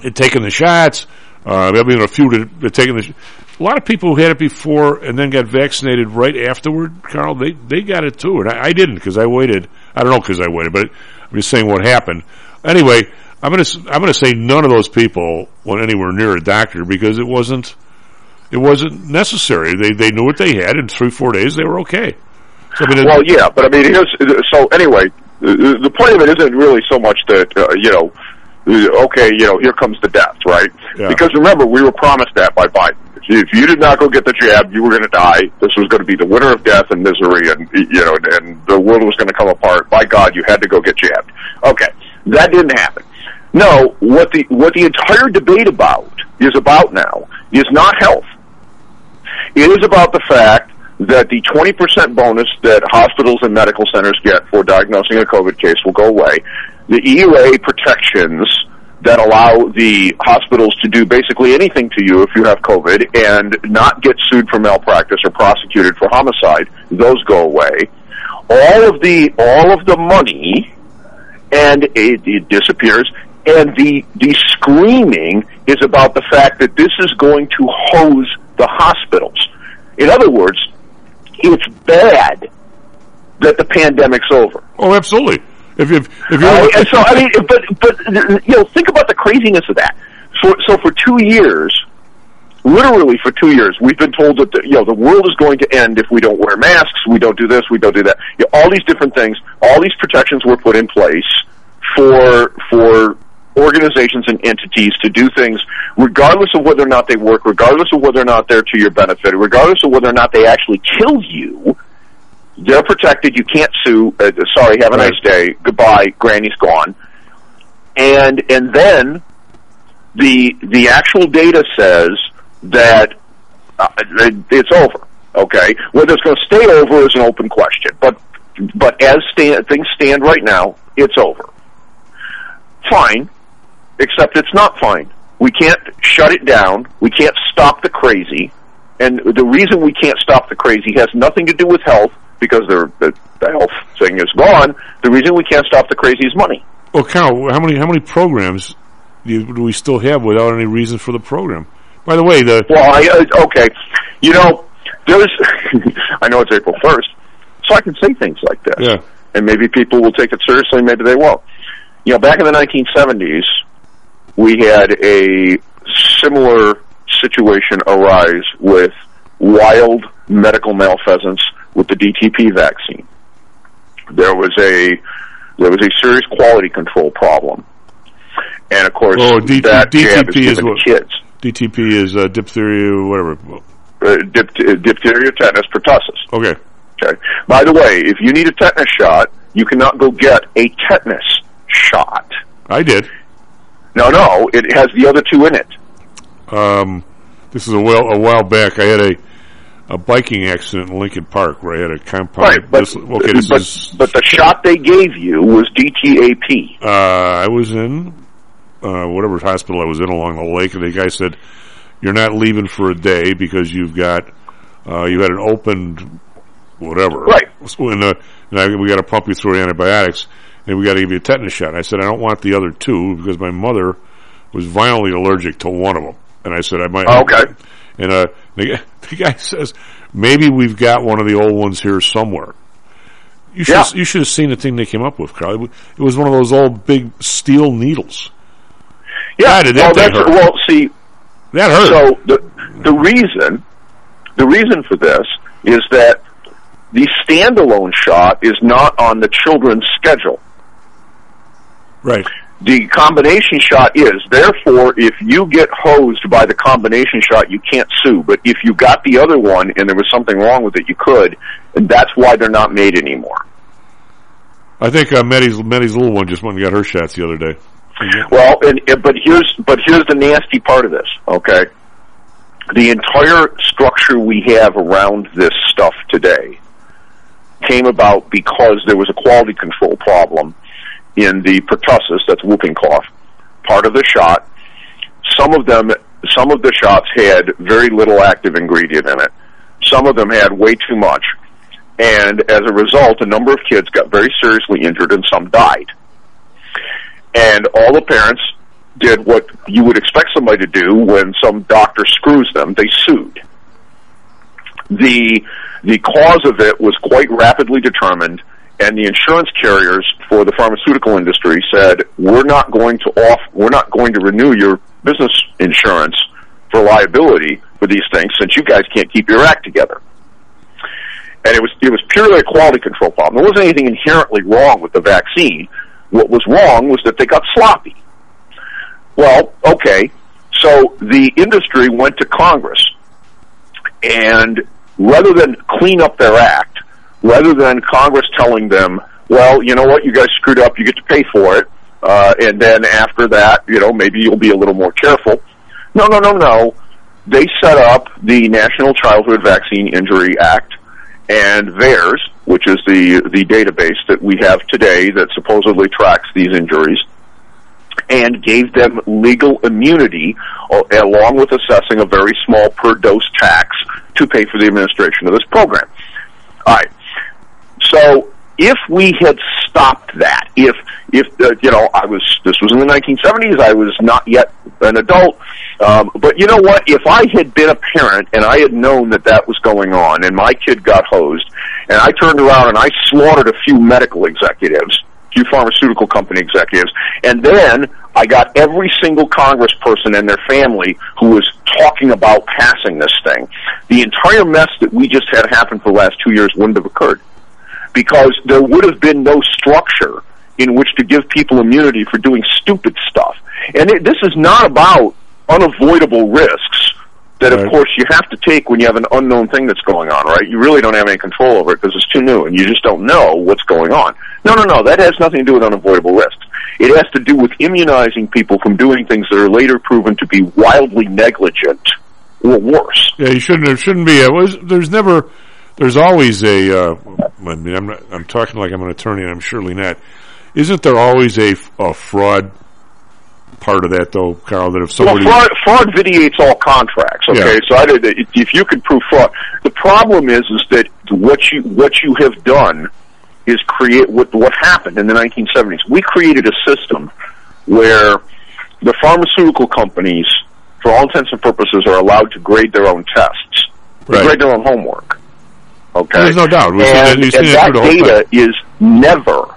had taken the shots. Uh, I mean, a few that the. Sh- a lot of people who had it before and then got vaccinated right afterward, Karl, they, they got it too. And I, I didn't because I waited. I don't know because I waited, but I'm just saying what happened. Anyway, I'm going to I'm going to say none of those people went anywhere near a doctor because it wasn't it wasn't necessary. They they knew what they had in three four days. They were okay. So, I mean, Well, yeah, but I mean, here's so anyway. The, point of it isn't really so much that uh, you know, okay, you know, here comes the death, right? Yeah. Because remember, we were promised that by Biden. If you, if you did not go get the jab, you were going to die. This was going to be the winter of death and misery, and you know, and the world was going to come apart. By God, you had to go get jabbed. Okay, that didn't happen. No, what the what the entire debate about is about now is not health. It is about the fact that the 20% bonus that hospitals and medical centers get for diagnosing a COVID case will go away. The EUA protections that allow the hospitals to do basically anything to you if you have COVID and not get sued for malpractice or prosecuted for homicide, those go away. All of the, all of the money and it, it disappears. And the the screaming is about the fact that this is going to hose the hospitals. In other words, it's bad that the pandemic's over. oh, absolutely. If if if you're and so I mean, but but you know, think about the craziness of that. For, so for two years, literally for two years, we've been told that the, you know the world is going to end if we don't wear masks, we don't do this, we don't do that. You know, all these different things, all these protections were put in place for for organizations and entities to do things regardless of whether or not they work, regardless of whether or not they're to your benefit, regardless of whether or not they actually kill you. They're protected. You can't sue. Uh, sorry, have a nice day. Goodbye. Granny's gone. And and then the the actual data says that uh, it's over. Okay, whether it's going to stay over is an open question. But but as stand, things stand right now, it's over. Fine, except it's not fine. We can't shut it down. We can't stop the crazy. And the reason we can't stop the crazy has nothing to do with health because the, the, health thing is gone. The reason we can't stop the crazy is money. Well, Karl, how many how many programs do, you, do we still have without any reason for the program? By the way, the Well, I, uh, okay, you know, there's, I know it's April 1st, so I can say things like this. Yeah. And maybe people will take it seriously, maybe they won't. You know, back in the 1970s, we had a similar situation arise with wild medical malfeasance with the DTP vaccine. There was a there was a serious quality control problem, and of course, Oh, DT, that jab DTP is given what? kids. DTP is uh, diphtheria, whatever. Uh, uh, diphtheria, tetanus, pertussis. Okay. Okay. By the way, if you need a tetanus shot, you cannot go get a tetanus shot. I did. No, no, it has the other two in it. Um, this is a while a while back. I had a a biking accident in Lincoln Park where I had a compound. Right, but this, okay, this but, is. but the shot they gave you was DTAP. Uh, I was in uh, whatever hospital I was in along the lake, and the guy said, "You're not leaving for a day because you've got uh, you had an opened whatever." Right. So, and, uh, and I, we got to pump you through antibiotics, and we got to give you a tetanus shot. I said, "I don't want the other two because my mother was violently allergic to one of them." And I said, "I might." Okay. And uh, the, the guy says, "Maybe we've got one of the old ones here somewhere." You should Yeah. you should have seen the thing they came up with, Karl. It was one of those old big steel needles. Yeah, God, well, that that's hurt. well. See, That hurt. So the the reason the reason for this is that the standalone shot is not on the children's schedule. Right. The combination shot is. Therefore, if you get hosed by the combination shot, you can't sue. But if you got the other one and there was something wrong with it, you could. And that's why they're not made anymore. I think uh, Maddie's Maddie's little one just went and got her shots the other day. Well, and, and but here's but here's the nasty part of this. Okay, the entire structure we have around this stuff today came about because there was a quality control problem in the pertussis, that's whooping cough, part of the shot. Some of them, some of the shots had very little active ingredient in it. Some of them had way too much. And as a result, a number of kids got very seriously injured and some died. And all the parents did what you would expect somebody to do when some doctor screws them. They sued. The, the cause of it was quite rapidly determined and the insurance carriers for the pharmaceutical industry said, we're not going to off, we're not going to renew your business insurance for liability for these things since you guys can't keep your act together. And it was, it was purely a quality control problem. There wasn't anything inherently wrong with the vaccine. What was wrong was that they got sloppy. Well, okay. So the industry went to Congress and rather than clean up their act, rather than Congress telling them, well, you know what, you guys screwed up, you get to pay for it, uh, and then after that, you know, maybe you'll be a little more careful. No, no, no, no. They set up the National Childhood Vaccine Injury Act and VAERS, which is the, the database that we have today that supposedly tracks these injuries, and gave them legal immunity uh, along with assessing a very small per dose tax to pay for the administration of this program. All right. So if we had stopped that, if if uh, you know I was this was in the 1970s, I was not yet an adult, um, but you know what? If I had been a parent and I had known that that was going on, and my kid got hosed, and I turned around and I slaughtered a few medical executives, few pharmaceutical company executives, and then I got every single congressperson and their family who was talking about passing this thing. The entire mess that we just had happen for the last two years wouldn't have occurred because there would have been no structure in which to give people immunity for doing stupid stuff. And it, this is not about unavoidable risks that, of course, you have to take when you have an unknown thing that's going on, right? You really don't have any control over it because it's too new and you just don't know what's going on. No, no, no. That has nothing to do with unavoidable risks. It has to do with immunizing people from doing things that are later proven to be wildly negligent or worse. Yeah, you shouldn't. There shouldn't be. Uh, A, there's never. There's always a. Uh, I mean, I'm not. I'm talking like I'm an attorney, and I'm surely not. Isn't there always a, a fraud part of that, though, Karl? That if somebody. well, fraud, fraud vitiates all contracts. Okay, Yeah. so I did, if you could prove fraud, the problem is is that what you what you have done is create what what happened in the 1970s. We created a system where the pharmaceutical companies, for all intents and purposes, are allowed to grade their own tests. Right. grade their own homework. Okay, There's no doubt. We've and, and seen it that through the whole data is never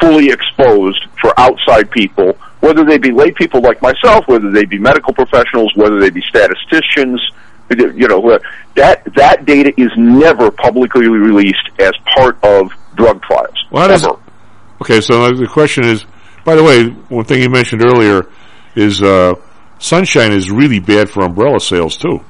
fully exposed for outside people, whether they be lay people like myself, whether they be medical professionals, whether they be statisticians. You know, that that data is never publicly released as part of drug trials. Well, ever. okay, so the question is, by the way, one thing you mentioned earlier is uh, sunshine is really bad for umbrella sales too.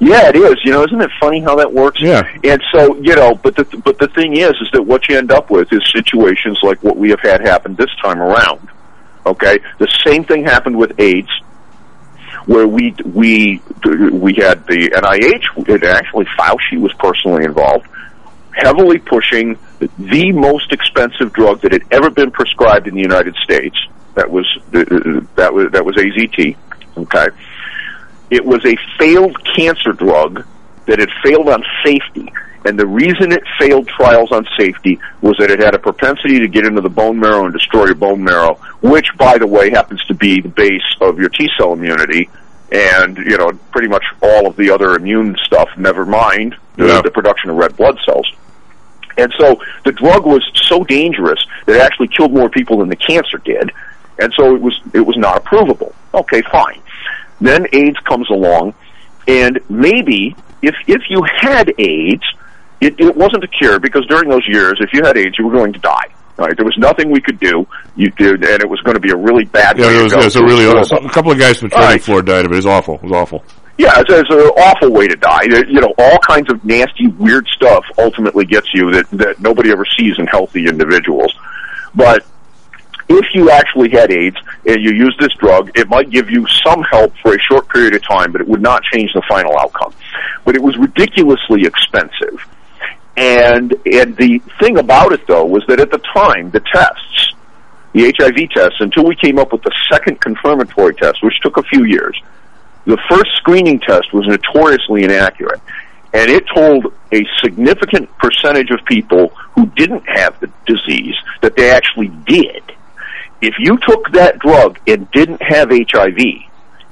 Yeah, it is. You know, isn't it funny how that works? Yeah. And so, you know, but the but the thing is, is that what you end up with is situations like what we have had happen this time around. Okay, the same thing happened with AIDS, where we we we had the NIH. It actually Fauci was personally involved, heavily pushing the most expensive drug that had ever been prescribed in the United States. That was that was that was AZT. Okay. It was a failed cancer drug that had failed on safety. And the reason it failed trials on safety was that it had a propensity to get into the bone marrow and destroy your bone marrow, which, by the way, happens to be the base of your T cell immunity and, you know, pretty much all of the other immune stuff, never mind the, Yeah. the production of red blood cells. And so the drug was so dangerous that it actually killed more people than the cancer did. And so it was, it was not approvable. Okay, fine. Then AIDS comes along, and maybe if if you had AIDS, it, it wasn't a cure because during those years, if you had AIDS, you were going to die. Right? There was nothing we could do. You did, and it was going to be a really bad. Yeah, way it to was, go. it was a really horrible. a couple of guys from the All training right. floor died of it. It was awful. It was awful. Yeah, it's, it's an awful way to die. You know, all kinds of nasty, weird stuff ultimately gets you that that nobody ever sees in healthy individuals. But if you actually had AIDS and you used this drug, it might give you some help for a short period of time, but it would not change the final outcome. But it was ridiculously expensive. And and the thing about it though was that at the time the tests, the HIV tests, until we came up with the second confirmatory test, which took a few years, the first screening test was notoriously inaccurate. And it told a significant percentage of people who didn't have the disease that they actually did. If you took that drug and didn't have HIV,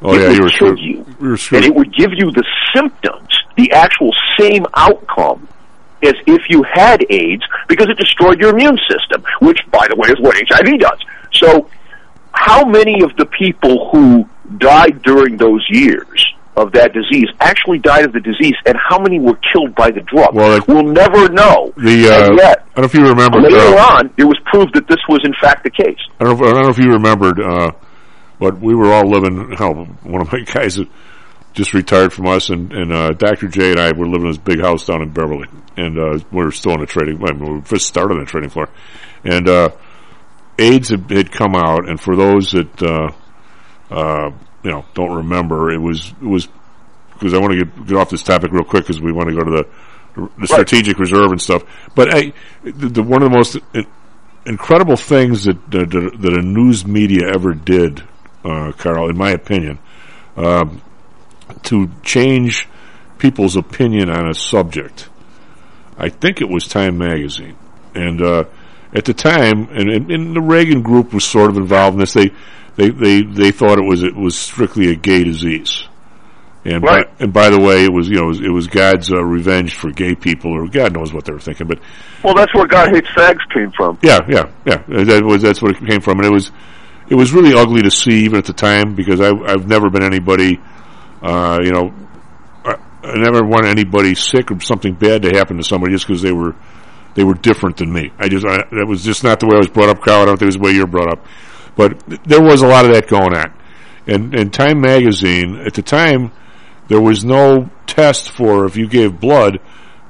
Oh it yeah, would kill screwed. you. You were screwed. And it would give you the symptoms, the actual same outcome as if you had AIDS because it destroyed your immune system, which, by the way, is what HIV does. So, how many of the people who died during those years of that disease actually died of the disease, and how many were killed by the drug? Well, it- we'll never know. The uh, yet, I don't know if you remember. later uh, on, it was proved that this was in fact the case. I don't, know if, I don't know if you remembered, uh, but we were all living. Hell, one of my guys just retired from us, and, and uh, Dr. J and I were living in this big house down in Beverly, and uh, we were still on the trading. I mean, we first started on the trading floor, and uh, AIDS had, had come out, and for those that uh, uh, you know don't remember, it was it was because I want to get get off this topic real quick because we want to go to the the strategic reserve and stuff. But I, the, the, one of the most incredible things that that, that a news media ever did, uh, Karl, in my opinion, um, to change people's opinion on a subject. I think it was Time Magazine, and uh, at the time, and, and the Reagan group was sort of involved in this. They they they, they thought it was it was strictly a gay disease. And Right. by, and by the way, it was you know it was, it was God's uh, revenge for gay people, or God knows what they were thinking. But Well, that's where God hates fags came from. yeah, yeah, yeah. That was that's what it came from, and it was it was really ugly to see even at the time because I, I've never been anybody, uh, you know, I, I never want anybody sick or something bad to happen to somebody just because they were they were different than me. I just I, that was just not the way I was brought up, Karl. I don't think it was the way you were brought up, but there was a lot of that going on. And and Time Magazine at the time, there was no test for if you gave blood.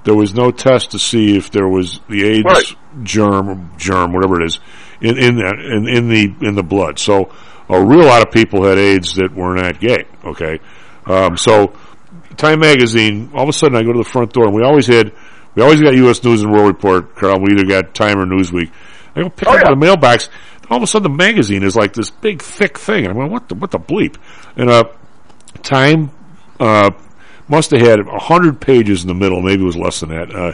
There was no test to see if there was the AIDS Right. germ, germ, whatever it is, in in that in, in the in the blood. So a real lot of people had AIDS that were not gay. Okay, um, so Time Magazine. All of a sudden, I go to the front door, and we always had we always got U.S. News and World Report. Karl, we either got Time or Newsweek. I go pick Oh, up yeah. the mailbox. All of a sudden, the magazine is like this big, thick thing. And I'm going, what the what the bleep? And uh, Time uh, must have had a hundred pages in the middle, maybe it was less than that. Uh,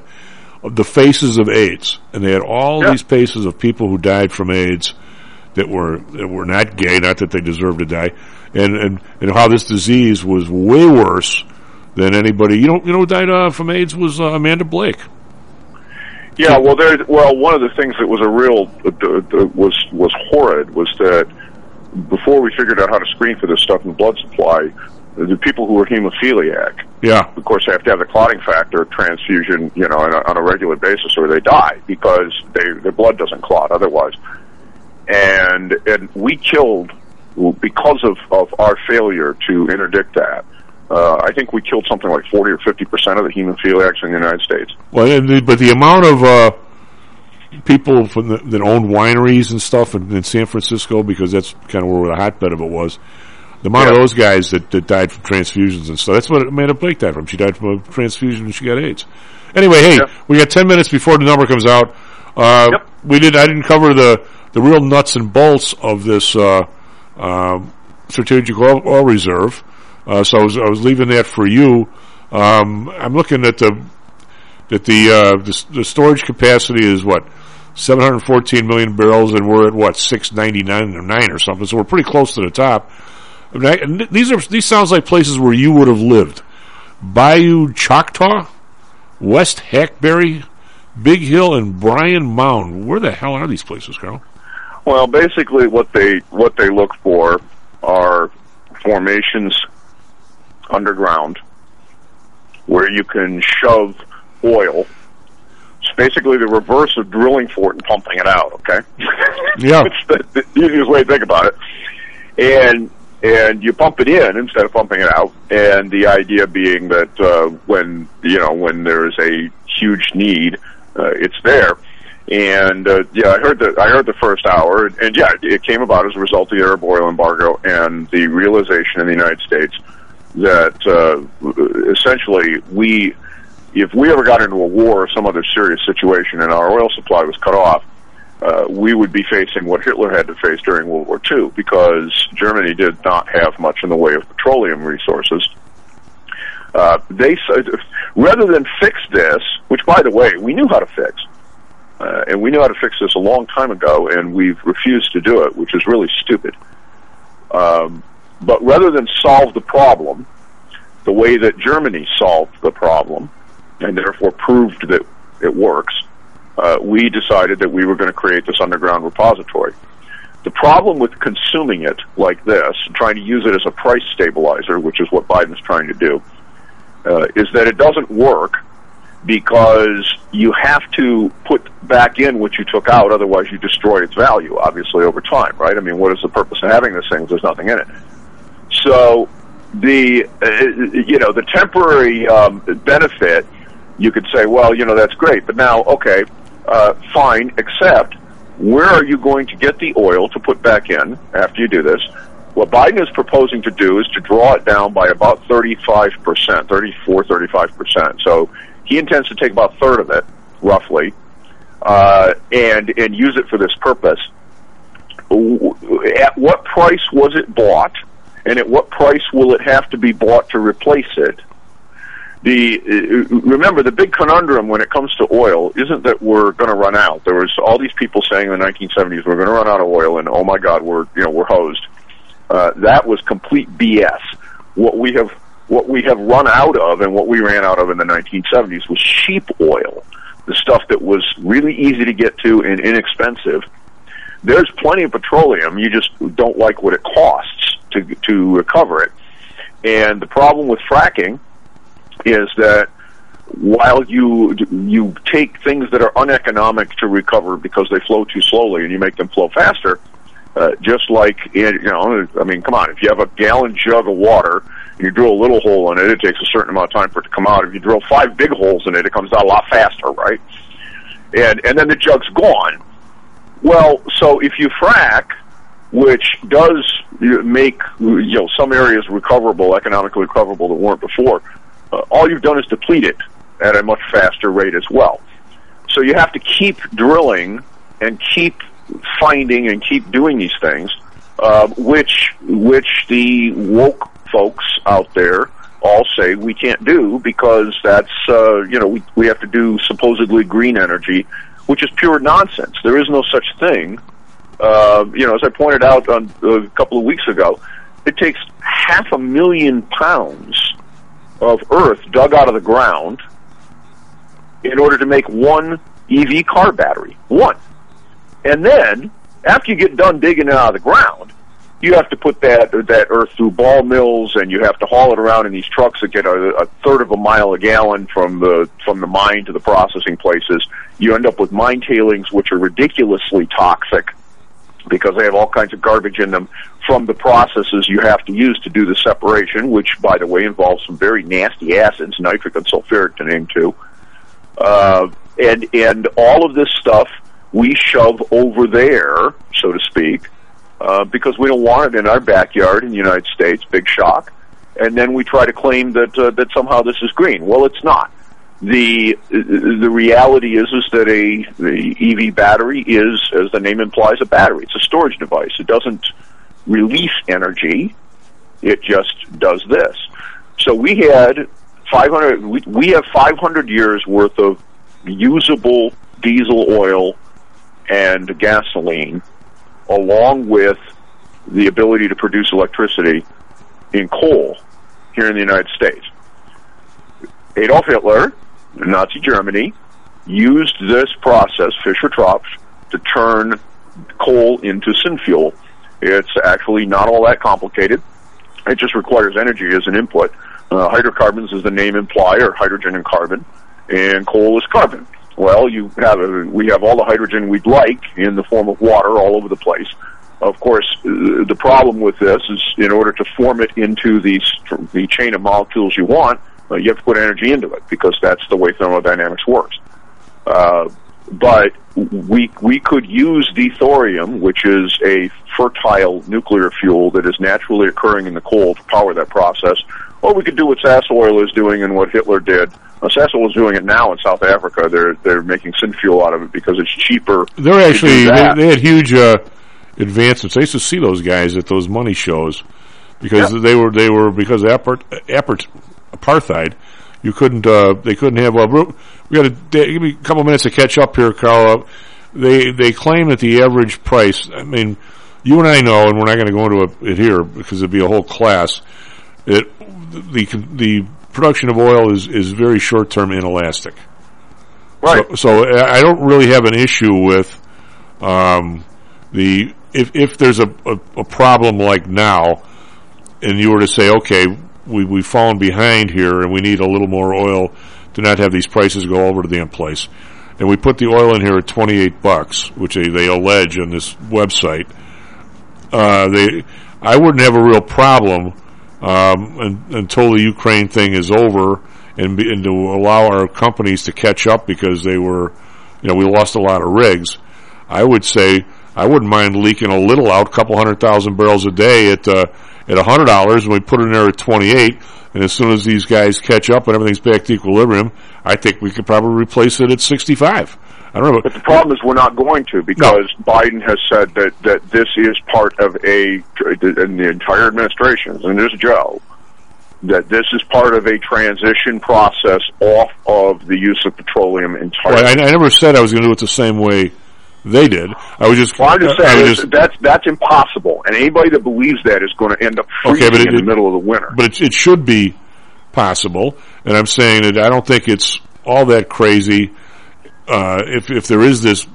the faces of AIDS, and they had all Yeah. these faces of people who died from AIDS that were that were not gay, not that they deserved to die, and and and how this disease was way worse than anybody. You know, you know, who died uh, from AIDS was uh, Amanda Blake. Yeah, well, there. Well, one of the things that was a real uh, was was horrid was that before we figured out how to screen for this stuff in the blood supply, the people who were hemophiliac, Yeah, of course, have to have the clotting factor transfusion, you know, on a, on a regular basis, or they die because they their blood doesn't clot otherwise. And and we killed because of of our failure to interdict that. Uh, I think we killed something like forty or fifty percent of the hemophiliacs in the United States. well, and the, but the amount of uh, people from the, that own wineries and stuff in, in San Francisco, because that's kind of where the hotbed of it was. The amount of those guys that, that died from transfusions and stuff. That's what Amanda Blake died from. She died from a transfusion and she got AIDS. Anyway, hey, we got ten minutes before the number comes out. Uh, We did. I didn't cover the the real nuts and bolts of this uh, um, strategic oil, oil reserve. Uh, so I was, I was leaving that for you. Um, I'm looking at the that the, uh, the the storage capacity is what 714 million barrels, and we're at what 699 or nine or something. So we're pretty close to the top. I mean, I, these are these sounds like places where you would have lived: Bayou Choctaw, West Hackberry, Big Hill, and Bryan Mound. Where the hell are these places, Karl? Well, basically, what they what they look for are formations underground where you can shove oil. It's basically the reverse of drilling for it and pumping it out. Okay. Yeah. it's the, the easiest way to think about it. And and you pump it in instead of pumping it out. And the idea being that uh, when you know when there is a huge need, uh, it's there. And uh, yeah, I heard the I heard the first hour, and, and yeah, it came about as a result of the Arab oil embargo and the realization in the United States that uh, essentially we, if we ever got into a war or some other serious situation and our oil supply was cut off, uh, we would be facing what Hitler had to face during World War II because Germany did not have much in the way of petroleum resources. Uh, they rather than fix this, which by the way we knew how to fix, uh, and we knew how to fix this a long time ago, and we've refused to do it, which is really stupid. Um, but rather than solve the problem the way that Germany solved the problem, and therefore proved that it works, uh, we decided that we were going to create this underground repository. The problem with consuming it like this, trying to use it as a price stabilizer, which is what Biden's trying to do, uh, is that it doesn't work because you have to put back in what you took out, otherwise you destroy its value, obviously, over time, right? I mean, what is the purpose of having this thing if there's nothing in it? So the, uh, you know, the temporary um, benefit, you could say, well, you know, that's great, but now, okay, uh, fine, except where are you going to get the oil to put back in after you do this? What Biden is proposing to do is to draw it down by about 35%, 34, 35%. So he intends to take about a third of it, roughly, uh, and, and use it for this purpose. At what price was it bought, and at what price will it have to be bought to replace it? the uh, remember the big conundrum when it comes to oil isn't that we're going to run out. There was all these people saying in the 1970s we're going to run out of oil, and oh my God, we're you know we're hosed. Uh, that was complete BS. What we have what we have run out of, and what we ran out of in the 1970s was cheap oil, the stuff that was really easy to get to and inexpensive. There's plenty of petroleum. You just don't like what it costs to to recover it. And the problem with fracking is that while you you take things that are uneconomic to recover because they flow too slowly and you make them flow faster, uh, just like you know, I mean, come on, if you have a gallon jug of water and you drill a little hole in it, it takes a certain amount of time for it to come out. If you drill five big holes in it, it comes out a lot faster, right? And and then the jug's gone. Well, so if you frack, which does make you know some areas recoverable, economically recoverable that weren't before, uh, all you've done is deplete it at a much faster rate as well. So you have to keep drilling and keep finding and keep doing these things, uh, which which the woke folks out there all say we can't do because that's uh, you know we we have to do supposedly green energy, which is pure nonsense. There is no such thing. Uh, you know, as I pointed out on, a couple of weeks ago, it takes half a million pounds of earth dug out of the ground in order to make one EV car battery. One. And then, after you get done digging it out of the ground, you have to put that that earth through ball mills, and you have to haul it around in these trucks that get a, a third of a mile a gallon from the from the mine to the processing places. You end up with mine tailings, which are ridiculously toxic because they have all kinds of garbage in them from the processes you have to use to do the separation, which, by the way, involves some very nasty acids, nitric and sulfuric to name two. Uh, and and all of this stuff we shove over there, so to speak, uh, because we don't want it in our backyard in the United States. Big shock. And then we try to claim that uh, that somehow this is green. Well, it's not. The the reality is is that a the EV battery is, as the name implies, a battery. It's a storage device. It doesn't release energy. It just does this. So we had 500. We, we have 500 years worth of usable diesel oil and gasoline along with the ability to produce electricity in coal here in the United States. Adolf Hitler, Nazi Germany, used this process, Fischer-Tropsch, to turn coal into synfuel. It's actually not all that complicated. It just requires energy as an input. Uh, hydrocarbons, as the name imply, are hydrogen and carbon, and coal is carbon. Well, you have a, we have all the hydrogen we'd like in the form of water all over the place. Of course, uh, the problem with this is in order to form it into the the chain of molecules you want, uh, you have to put energy into it because that's the way thermodynamics works. Uh, but we we could use thorium, which is a fertile nuclear fuel that is naturally occurring in the coal to power that process, or we could do what Sasol is doing and what Hitler did. Uh, Sasol is doing it now in South Africa. They're they're making synfuel out of it because it's cheaper. They're actually they, they, had huge uh, advancements. I used to see those guys at those money shows because they were they were because apart, apart, apartheid. You couldn't uh, they couldn't have. Well, we got to give me a couple minutes to catch up here, Karl. They they claim that the average price. I mean, you and I know, and we're not going to go into it here because it'd be a whole class. It the the production of oil is is very short term inelastic. Right. So, so, I don't really have an issue with um, the if if there's a, a, a problem like now, and you were to say, okay, we we've fallen behind here, and we need a little more oil to not have these prices go over to the end place. And we put the oil in here at 28 bucks, which they, they allege on this website. Uh, they, I wouldn't have a real problem um, and, until the Ukraine thing is over, and, be, and to allow our companies to catch up because they were, you know, we lost a lot of rigs. I would say I wouldn't mind leaking a little out, a couple hundred thousand barrels a day at uh, at a hundred dollars, and we put it in there at twenty eight. And as soon as these guys catch up and everything's back to equilibrium, I think we could probably replace it at sixty five. I don't know. But the problem is we're not going to because no. Biden has said that, that this is part of a, and the entire administration, and there's Joe, that this is part of a transition process off of the use of petroleum entirely. Well, I, I never said I was going to do it the same way they did. I was just. Well, I'm just saying just, that's that's impossible, and anybody that believes that is going to end up freezing okay, it, in the middle of the winter. But it, it should be possible, and I'm saying that I don't think it's all that crazy uh, if if there is this,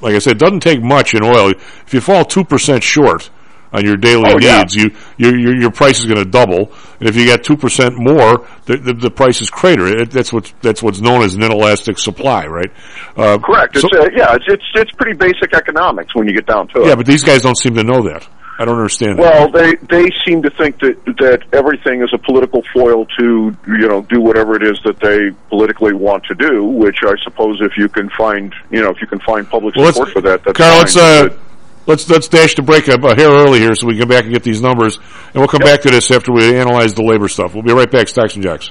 like I said, it doesn't take much in oil. If you fall two percent short on your daily oh, needs, yeah. you your your price is going to double. And if you get two percent more, the, the, the price is crater. It, that's what that's what's known as an inelastic supply, right? Uh, Correct. So, it's, uh, yeah, it's, it's it's pretty basic economics when you get down to it. Yeah, but these guys don't seem to know that. I don't understand. Well, they they seem to think that that everything is a political foil to you know do whatever it is that they politically want to do. Which I suppose if you can find you know if you can find public well, support for that, that's Karl, fine. let's uh, let's let's dash the break a, a hair early here so we can come back and get these numbers, and we'll come yep. back to this after we analyze the labor stuff. We'll be right back, Stocks and Jocks.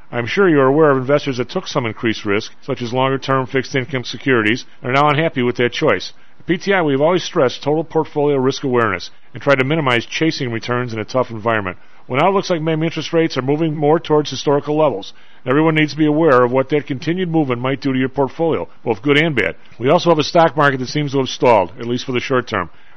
I'm sure you're aware of investors that took some increased risk, such as longer term fixed income securities, and are now unhappy with that choice. At PTI, we've always stressed total portfolio risk awareness and tried to minimize chasing returns in a tough environment. Well, now it looks like maybe interest rates are moving more towards historical levels. Everyone needs to be aware of what that continued movement might do to your portfolio, both good and bad. We also have a stock market that seems to have stalled, at least for the short term.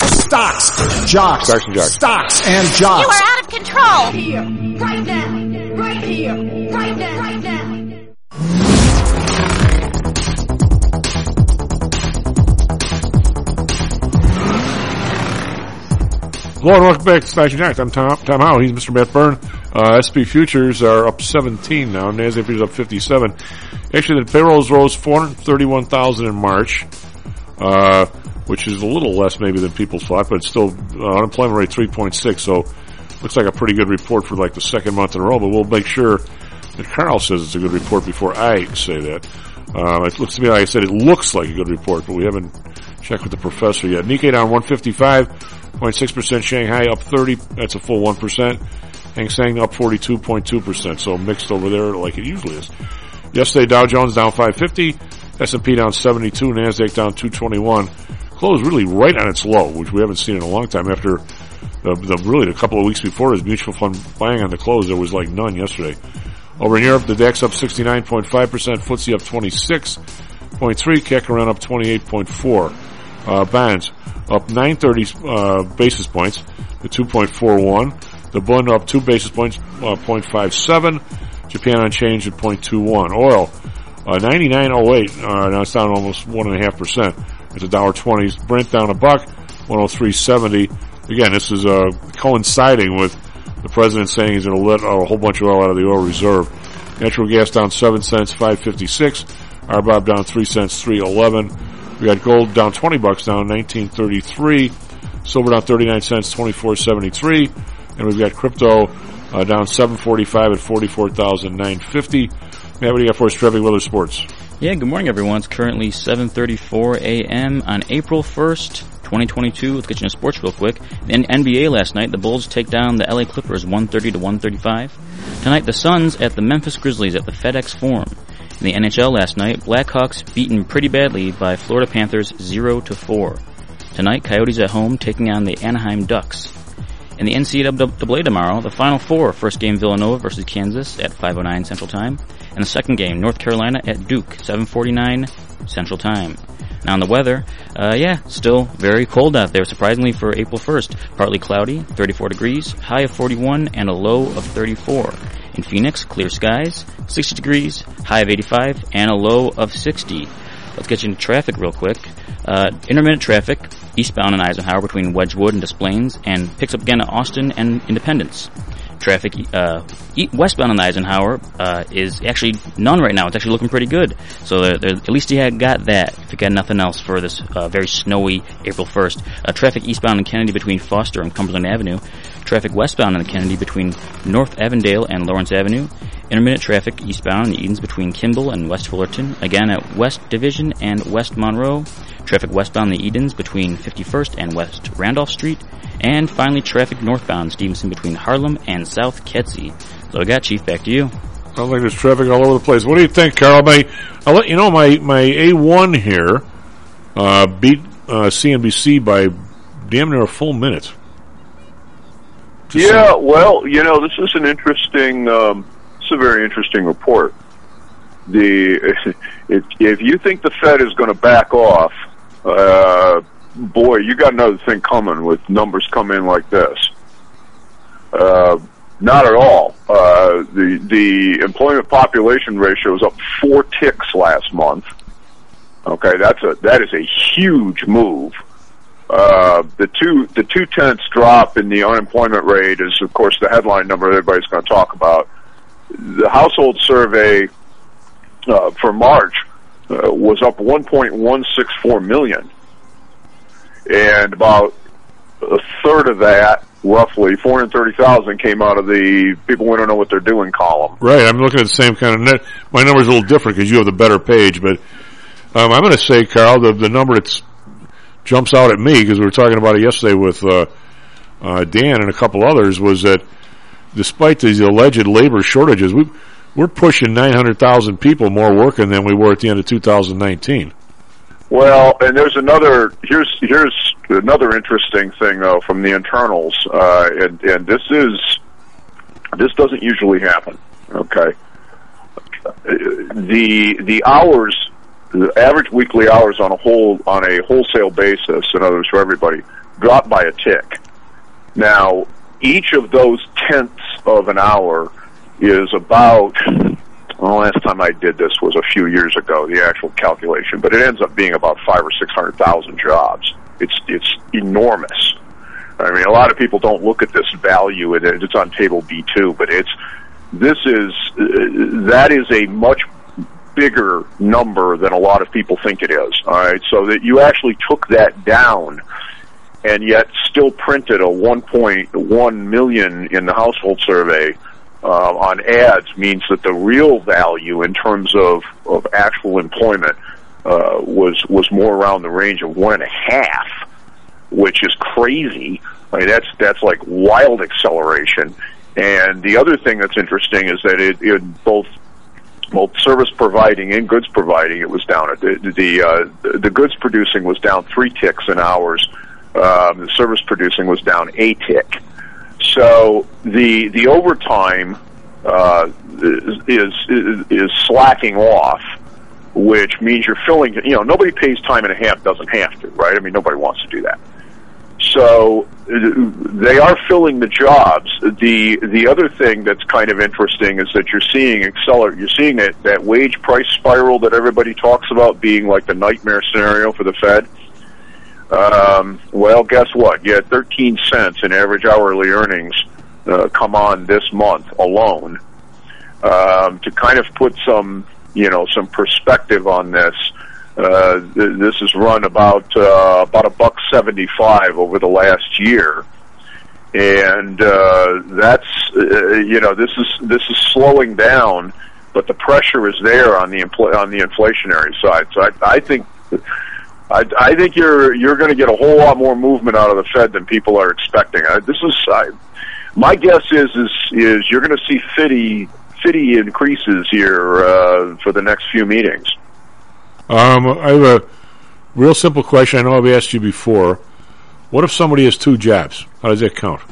Stocks, jocks, Stocks and jocks. stocks and jocks. You are out of control. Here, right now, right here, right now, right now. Hello and welcome back to Station Act. I'm Tom, Tom Howell. He's Mr. Matt Byrne. Uh, SP futures are up 17 now. NASDAQ futures up 57. Actually, the payrolls rose 431,000 in March, uh, which is a little less maybe than people thought, but it's still uh, unemployment rate 3.6. So looks like a pretty good report for like the second month in a row. But we'll make sure that Karl says it's a good report before I say that. Uh, it looks to me like I said it looks like a good report, but we haven't checked with the professor yet. Nikkei down 155.6%, Shanghai up 30, that's a full 1%. Hang Seng up 42.2%, so mixed over there like it usually is. Yesterday Dow Jones down 550, S&P down 72, Nasdaq down 221. Closed really right on its low, which we haven't seen in a long time after the, the really a couple of weeks before his mutual fund buying on the close, there was like none yesterday. Over in Europe, the DAX up 69.5%, FTSE up 26.3, CAC around up 28.4. Uh, bonds up 930 uh, basis points to 2.41. The Bund up 2 basis points, uh, 0.57. Japan unchanged at 0.21. Oil, uh, 99.08, uh, now it's down almost 1.5%. It's a dollar twenty. Brent down a buck, 103.70. Again, this is, uh, coinciding with the president saying he's going to let a whole bunch of oil out of the oil reserve. Natural gas down 7 cents, 556. RBOB down 3 cents, 311. We got gold down 20 bucks down 1933. Silver down 39 cents, 2473. And we've got crypto uh, down 745 at 44,950. Matt, what do you got for us, traffic weather sports? Yeah, good morning everyone. It's currently 7.34 a.m. on April 1st, 2022. Let's get you in sports real quick. In NBA last night, the Bulls take down the LA Clippers 130 to 135. Tonight, the Suns at the Memphis Grizzlies at the FedEx Forum. In the NHL last night, Blackhawks beaten pretty badly by Florida Panthers 0 to 4. Tonight, Coyotes at home taking on the Anaheim Ducks. In the NCAA tomorrow, the Final Four, first game Villanova versus Kansas at 5.09 Central Time, and the second game North Carolina at Duke, 7.49 Central Time. Now on the weather, uh, yeah, still very cold out there, surprisingly for April 1st. Partly cloudy, 34 degrees, high of 41, and a low of 34. In Phoenix, clear skies, 60 degrees, high of 85, and a low of 60. Let's get you into traffic real quick. Uh, intermittent traffic, eastbound in Eisenhower between Wedgewood and Des Plaines, and picks up again at Austin and Independence. Traffic uh, westbound on Eisenhower uh, is actually none right now. It's actually looking pretty good. So they're, they're, at least you had got that. If you got nothing else for this uh, very snowy April 1st. Uh, traffic eastbound in Kennedy between Foster and Cumberland Avenue. Traffic westbound in Kennedy between North Avondale and Lawrence Avenue. Intermittent traffic eastbound in the Edens between Kimball and West Fullerton. Again at West Division and West Monroe. Traffic westbound the Edens between 51st and West Randolph Street. And finally, traffic northbound Stevenson between Harlem and South Kedzie. So I got Chief, back to you. Sounds like there's traffic all over the place. What do you think, Karl? My, I'll let you know my, my A1 here uh, beat uh, CNBC by damn near a full minute. Just yeah, saying. well, you know, this is an interesting, um, it's a very interesting report. The if, if you think the Fed is going to back off, uh, boy, you got another thing coming with numbers come in like this. Uh, not at all. Uh, the the employment population ratio is up four ticks last month. Okay, that's a that is a huge move. Uh, the two the two tenths drop in the unemployment rate is, of course, the headline number everybody's going to talk about. The household survey uh, for March uh, was up 1.164 million and about a third of that, roughly 430,000, came out of the people we don't know what they're doing column. Right. I'm looking at the same kind of net. My number's a little different because you have the better page, but um, I'm going to say, Karl, the the number that jumps out at me because we were talking about it yesterday with uh, uh, Dan and a couple others was that despite these alleged labor shortages, we we're pushing 900,000 people more working than we were at the end of 2019. Well, and there's another here's here's another interesting thing though from the internals, uh, and and this is this doesn't usually happen. Okay, the the hours, the average weekly hours on a whole on a wholesale basis, in other words, for everybody, dropped by a tick. Now, each of those tenths of an hour is about well, last time I did this was a few years ago, the actual calculation, but it ends up being about five or six hundred thousand jobs. It's it's enormous. I mean, a lot of people don't look at this value, and it's on table B two, but it's this is that is a much bigger number than a lot of people think it is. All right, so that you actually took that down and yet still printed a 1.1 million in the household survey uh, on ads means that the real value in terms of, of actual employment uh, was was more around the range of one and a half, which is crazy. I mean, that's that's like wild acceleration. And the other thing that's interesting is that it, it both both service providing and goods providing it was down. The the, uh, the goods producing was down three ticks in hours. Um, the service producing was down a tick. So the the overtime uh, is, is is slacking off, which means you're filling. You know, nobody pays time and a half doesn't have to, right? I mean, nobody wants to do that. So they are filling the jobs. The the other thing that's kind of interesting is that you're seeing accelerate. You're seeing that that wage price spiral that everybody talks about being like the nightmare scenario for the Fed um, well, guess what? You had 13 cents in average hourly earnings uh, come on this month alone. Um, to kind of put some, you know, some perspective on this, uh, th- this has run about uh, about a buck seventy-five over the last year, and uh, that's uh, you know this is this is slowing down, but the pressure is there on the on the inflationary side. So I, I think I, I think you're you're going to get a whole lot more movement out of the Fed than people are expecting. I, this is I, my guess is is is you're going to see Fitty city increases here uh, for the next few meetings? Um, I have a real simple question. I know I've asked you before. What if somebody has two jobs? How does that count?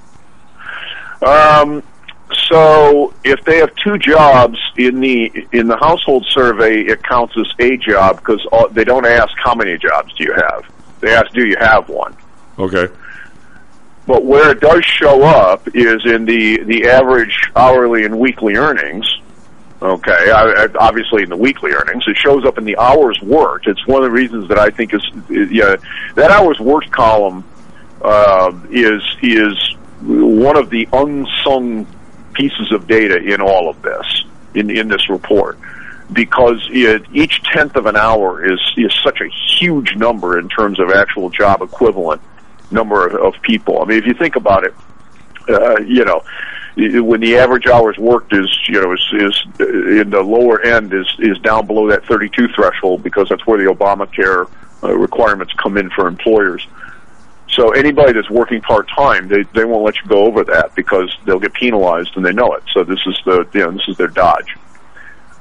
Um, so if they have two jobs in the in the household survey, it counts as a job because they don't ask how many jobs do you have. They ask, do you have one? Okay. But where it does show up is in the the average hourly and weekly earnings. Okay, I, I, obviously in the weekly earnings, it shows up in the hours worked. It's one of the reasons that I think is, is yeah, that hours worked column uh, is is one of the unsung pieces of data in all of this in in this report because it, each tenth of an hour is is such a huge number in terms of actual job equivalent number of, of people. I mean, if you think about it, uh, you know, when the average hours worked is you know is, is in the lower end is is down below that 32 threshold because that's where the Obamacare uh, requirements come in for employers. So anybody that's working part time, they they won't let you go over that because they'll get penalized and they know it. So this is the you know this is their dodge.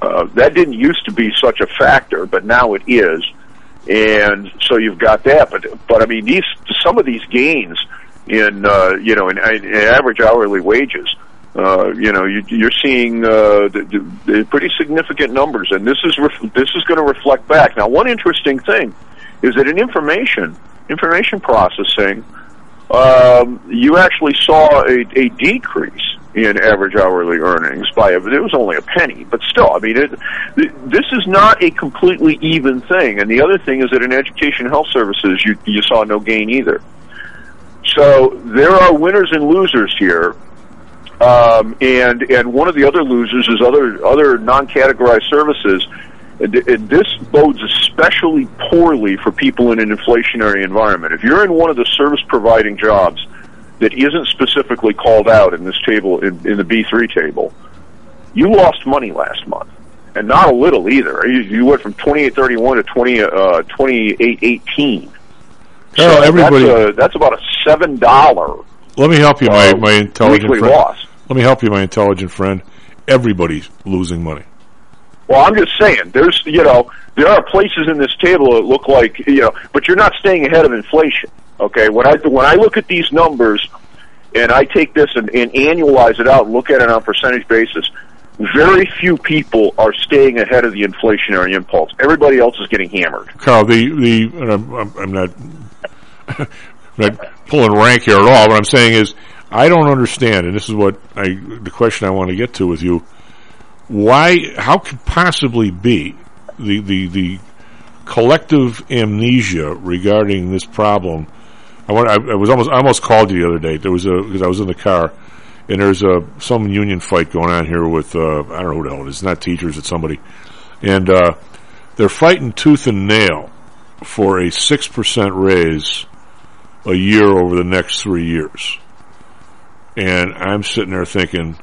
Uh, that didn't used to be such a factor, but now it is, and so you've got that. But but I mean these some of these gains in uh, you know in, in average hourly wages. Uh, you know, you, you're seeing uh, the, the pretty significant numbers, and this is ref- this is going to reflect back. Now, one interesting thing is that in information, information processing, um, you actually saw a, a decrease in average hourly earnings by a, it was only a penny, but still, I mean, it, this is not a completely even thing. And the other thing is that in education health services, you you saw no gain either. So there are winners and losers here. Um, and and one of the other losers is other other non-categorized services this bodes especially poorly for people in an inflationary environment. If you're in one of the service providing jobs that isn't specifically called out in this table, in, in the B3 table, you lost money last month. And not a little either. You, you went from 2831 to 20, uh, 2818. Carol, so everybody, that's, a, that's about a seven dollar. Let me help you, my uh, my intelligent friend. loss. Let me help you, my intelligent friend. Everybody's losing money. Well, I'm just saying, there's, you know, there are places in this table that look like, you know, but you're not staying ahead of inflation. Okay, when I when I look at these numbers, and I take this and, and annualize it out, and look at it on a percentage basis, very few people are staying ahead of the inflationary impulse. Everybody else is getting hammered. Karl, the the I'm, I'm not I'm not pulling rank here at all. What I'm saying is, I don't understand, and this is what I the question I want to get to with you. Why? How could possibly be the the the collective amnesia regarding this problem? I, I, I was almost I almost called you the other day. There was a because I was in the car, and there's a some union fight going on here with uh, I don't know who the hell it is. It's not teachers, it's somebody, and uh, they're fighting tooth and nail for a six percent raise a year over the next three years. And I'm sitting there thinking,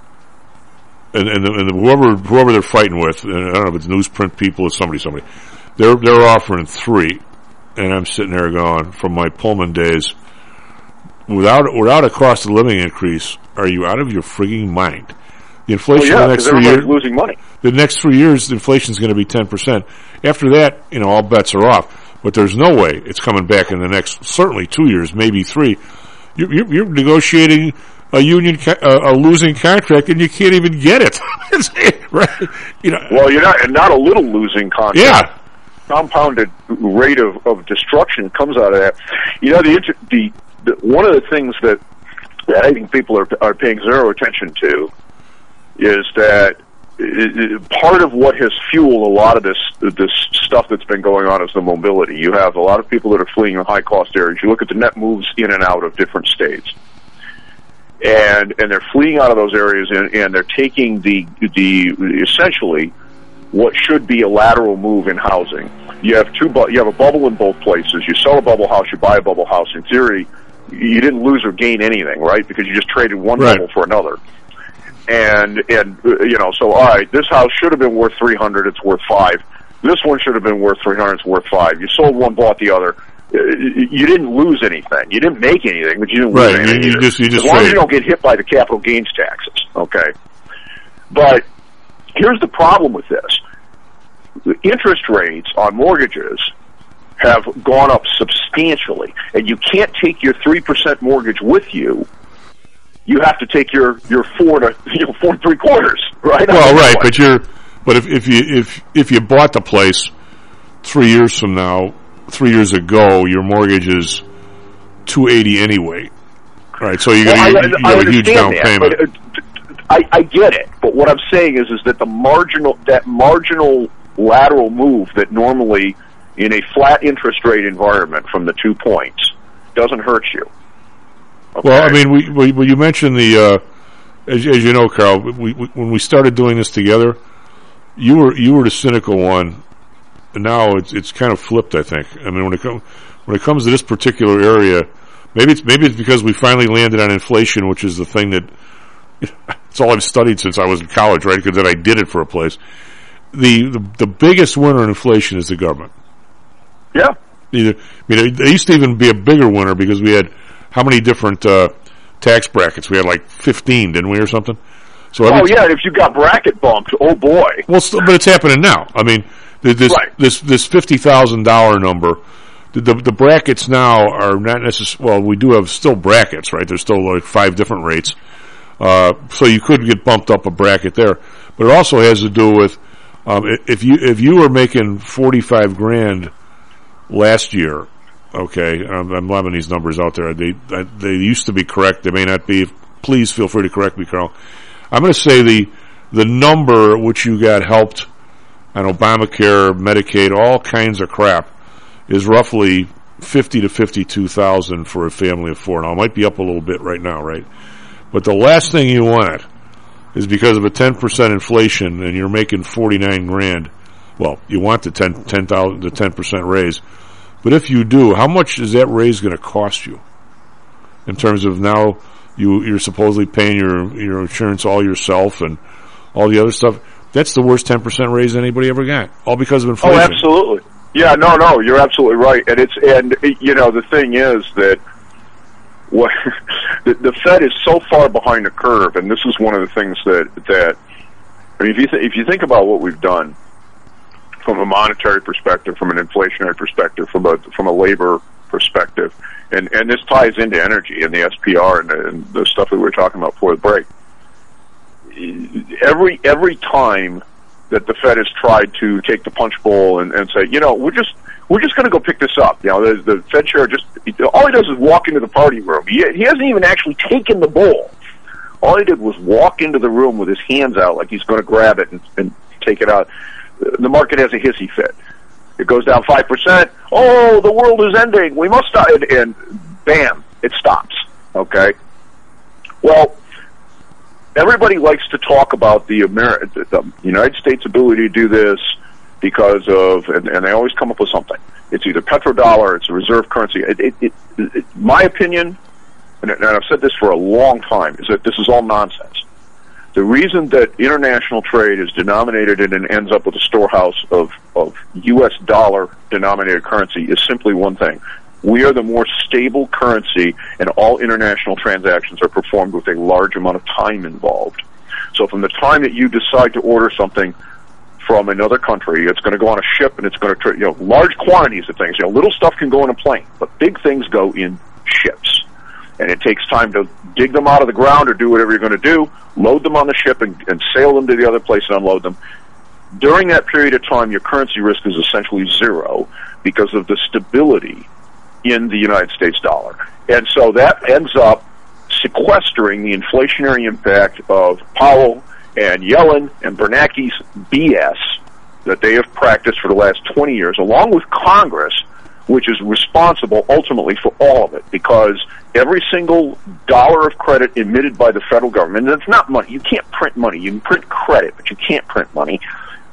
and, and, the, and the, whoever whoever they're fighting with, and I don't know if it's newsprint people or somebody, somebody, they're they're offering three, and I'm sitting there going, from my Pullman days, without without a cost of living increase, are you out of your frigging mind? The oh, inflation well, yeah, the next three years, losing money. the next three years, the inflation is going to be ten percent. After that, you know, all bets are off. But there's no way it's coming back in the next certainly two years, maybe three. You're, you're, you're negotiating a union uh, a losing contract, and you can't even get it. right? You know. Well, you're not not a little losing contract. Yeah. Compounded rate of, of destruction comes out of that. You know, the, inter- the the one of the things that that I think people are are paying zero attention to is that part of what has fueled a lot of this this stuff that's been going on is the mobility. You have a lot of people that are fleeing the high cost areas. You look at the net moves in and out of different states and and they're fleeing out of those areas and, and they're taking the the essentially what should be a lateral move in housing. You have two bu- you have a bubble in both places. You sell a bubble house, you buy a bubble house. In theory, you didn't lose or gain anything, right? Because you just traded one Right. bubble for another. And and uh, you know, so all right, this house should have been worth three hundred. It's worth five. This one should have been worth three hundred. It's worth five. You sold one, bought the other. You didn't lose anything. You didn't make anything, but you didn't lose Right, you- anything. you just- you just as long as you don't get hit by the capital gains taxes, okay. But here's the problem with this: the interest rates on mortgages have gone up substantially, and you can't take your three percent mortgage with you. You have to take your your four to you know four and three quarters, right? Well, right, but you're but if if you if if you bought the place three years from now, three years ago, your mortgage is two eighty anyway, right? So you got Well, I- you, you got a huge down understand payment. but, uh, I, I get it, but what I'm saying is, is that the marginal, that marginal lateral move that normally in a flat interest rate environment from the two points doesn't hurt you. Well, I mean, we, we, well, you mentioned the, uh, as, as you know, Karl, we, we, when we started doing this together, you were you were the cynical one, now it's it's kind of flipped. I think. I mean, when it comes when it comes to this particular area, maybe it's maybe it's because we finally landed on inflation, which is the thing that it's all I've studied since I was in college, right? Because then I did it for a place. The, the the biggest winner in inflation is the government. Yeah. Either, I mean, they used to even be a bigger winner because we had how many different uh, tax brackets? We had like fifteen, didn't we, or something? So oh yeah, and if you got bracket bumped, oh boy. well, still, but it's happening now. I mean, th- this this this fifty thousand dollar number. The, the the brackets now are not necessarily. Well, we do have still brackets, right? There's still like five different rates, uh, so you could get bumped up a bracket there. But it also has to do with um, if you if you were making forty five grand last year. Okay, I'm, I'm having these numbers out there. They I- they used to be correct. They may not be. Please feel free to correct me, Karl. I'm going to say the the number which you got helped on Obamacare, Medicaid, all kinds of crap is roughly fifty to fifty-two thousand for a family of four. Now it might be up a little bit right now, right? But the last thing you want is because of a ten percent inflation and you're making forty-nine grand. Well, you want the 10, 10,000 the ten percent raise, but if you do, how much is that raise going to cost you? In terms of now, you you're supposedly paying your your insurance all yourself and all the other stuff. That's the worst ten percent raise anybody ever got, all because of oh, inflation. Oh, absolutely. Yeah, no, no, you're absolutely right. And it's and you know the thing is that what the, the Fed is so far behind the curve, and this is one of the things that that I mean, if you th- if you think about what we've done from a monetary perspective, from an inflationary perspective, from a from a labor perspective, and and this ties into energy and the SPR and the, and the stuff that we were talking about before the break. Every every time that the Fed has tried to take the punch bowl and, and say, you know, we're just we're just going to go pick this up. You know, the, the Fed chair just all he does is walk into the party room. He he hasn't even actually taken the bowl. All he did was walk into the room with his hands out like he's going to grab it and, and take it out. The market has a hissy fit. It goes down five percent. Oh, the world is ending. We must stop. And, and bam, it stops. Okay. Well, everybody likes to talk about the, Ameri- the, United States' ability to do this because of, and, and they always come up with something. It's either petrodollar, it's a reserve currency. It, it, it, it, my opinion, and, and I've said this for a long time, is that this is all nonsense. The reason that international trade is denominated in and ends up with a storehouse of, of U.S. dollar denominated currency is simply one thing. We are the more stable currency, and all international transactions are performed with a large amount of time involved. So from the time that you decide to order something from another country, it's going to go on a ship, and it's going to, you know, large quantities of things. You know, little stuff can go in a plane, but big things go in ships and it takes time to dig them out of the ground or do whatever you're going to do, load them on the ship and, and sail them to the other place and unload them. During that period of time, your currency risk is essentially zero because of the stability in the United States dollar. And so that ends up sequestering the inflationary impact of Powell and Yellen and Bernanke's BS that they have practiced for the last 20 years, along with Congress, which is responsible ultimately for all of it because every single dollar of credit emitted by the federal government, and it's not money. You can't print money. You can print credit, but you can't print money.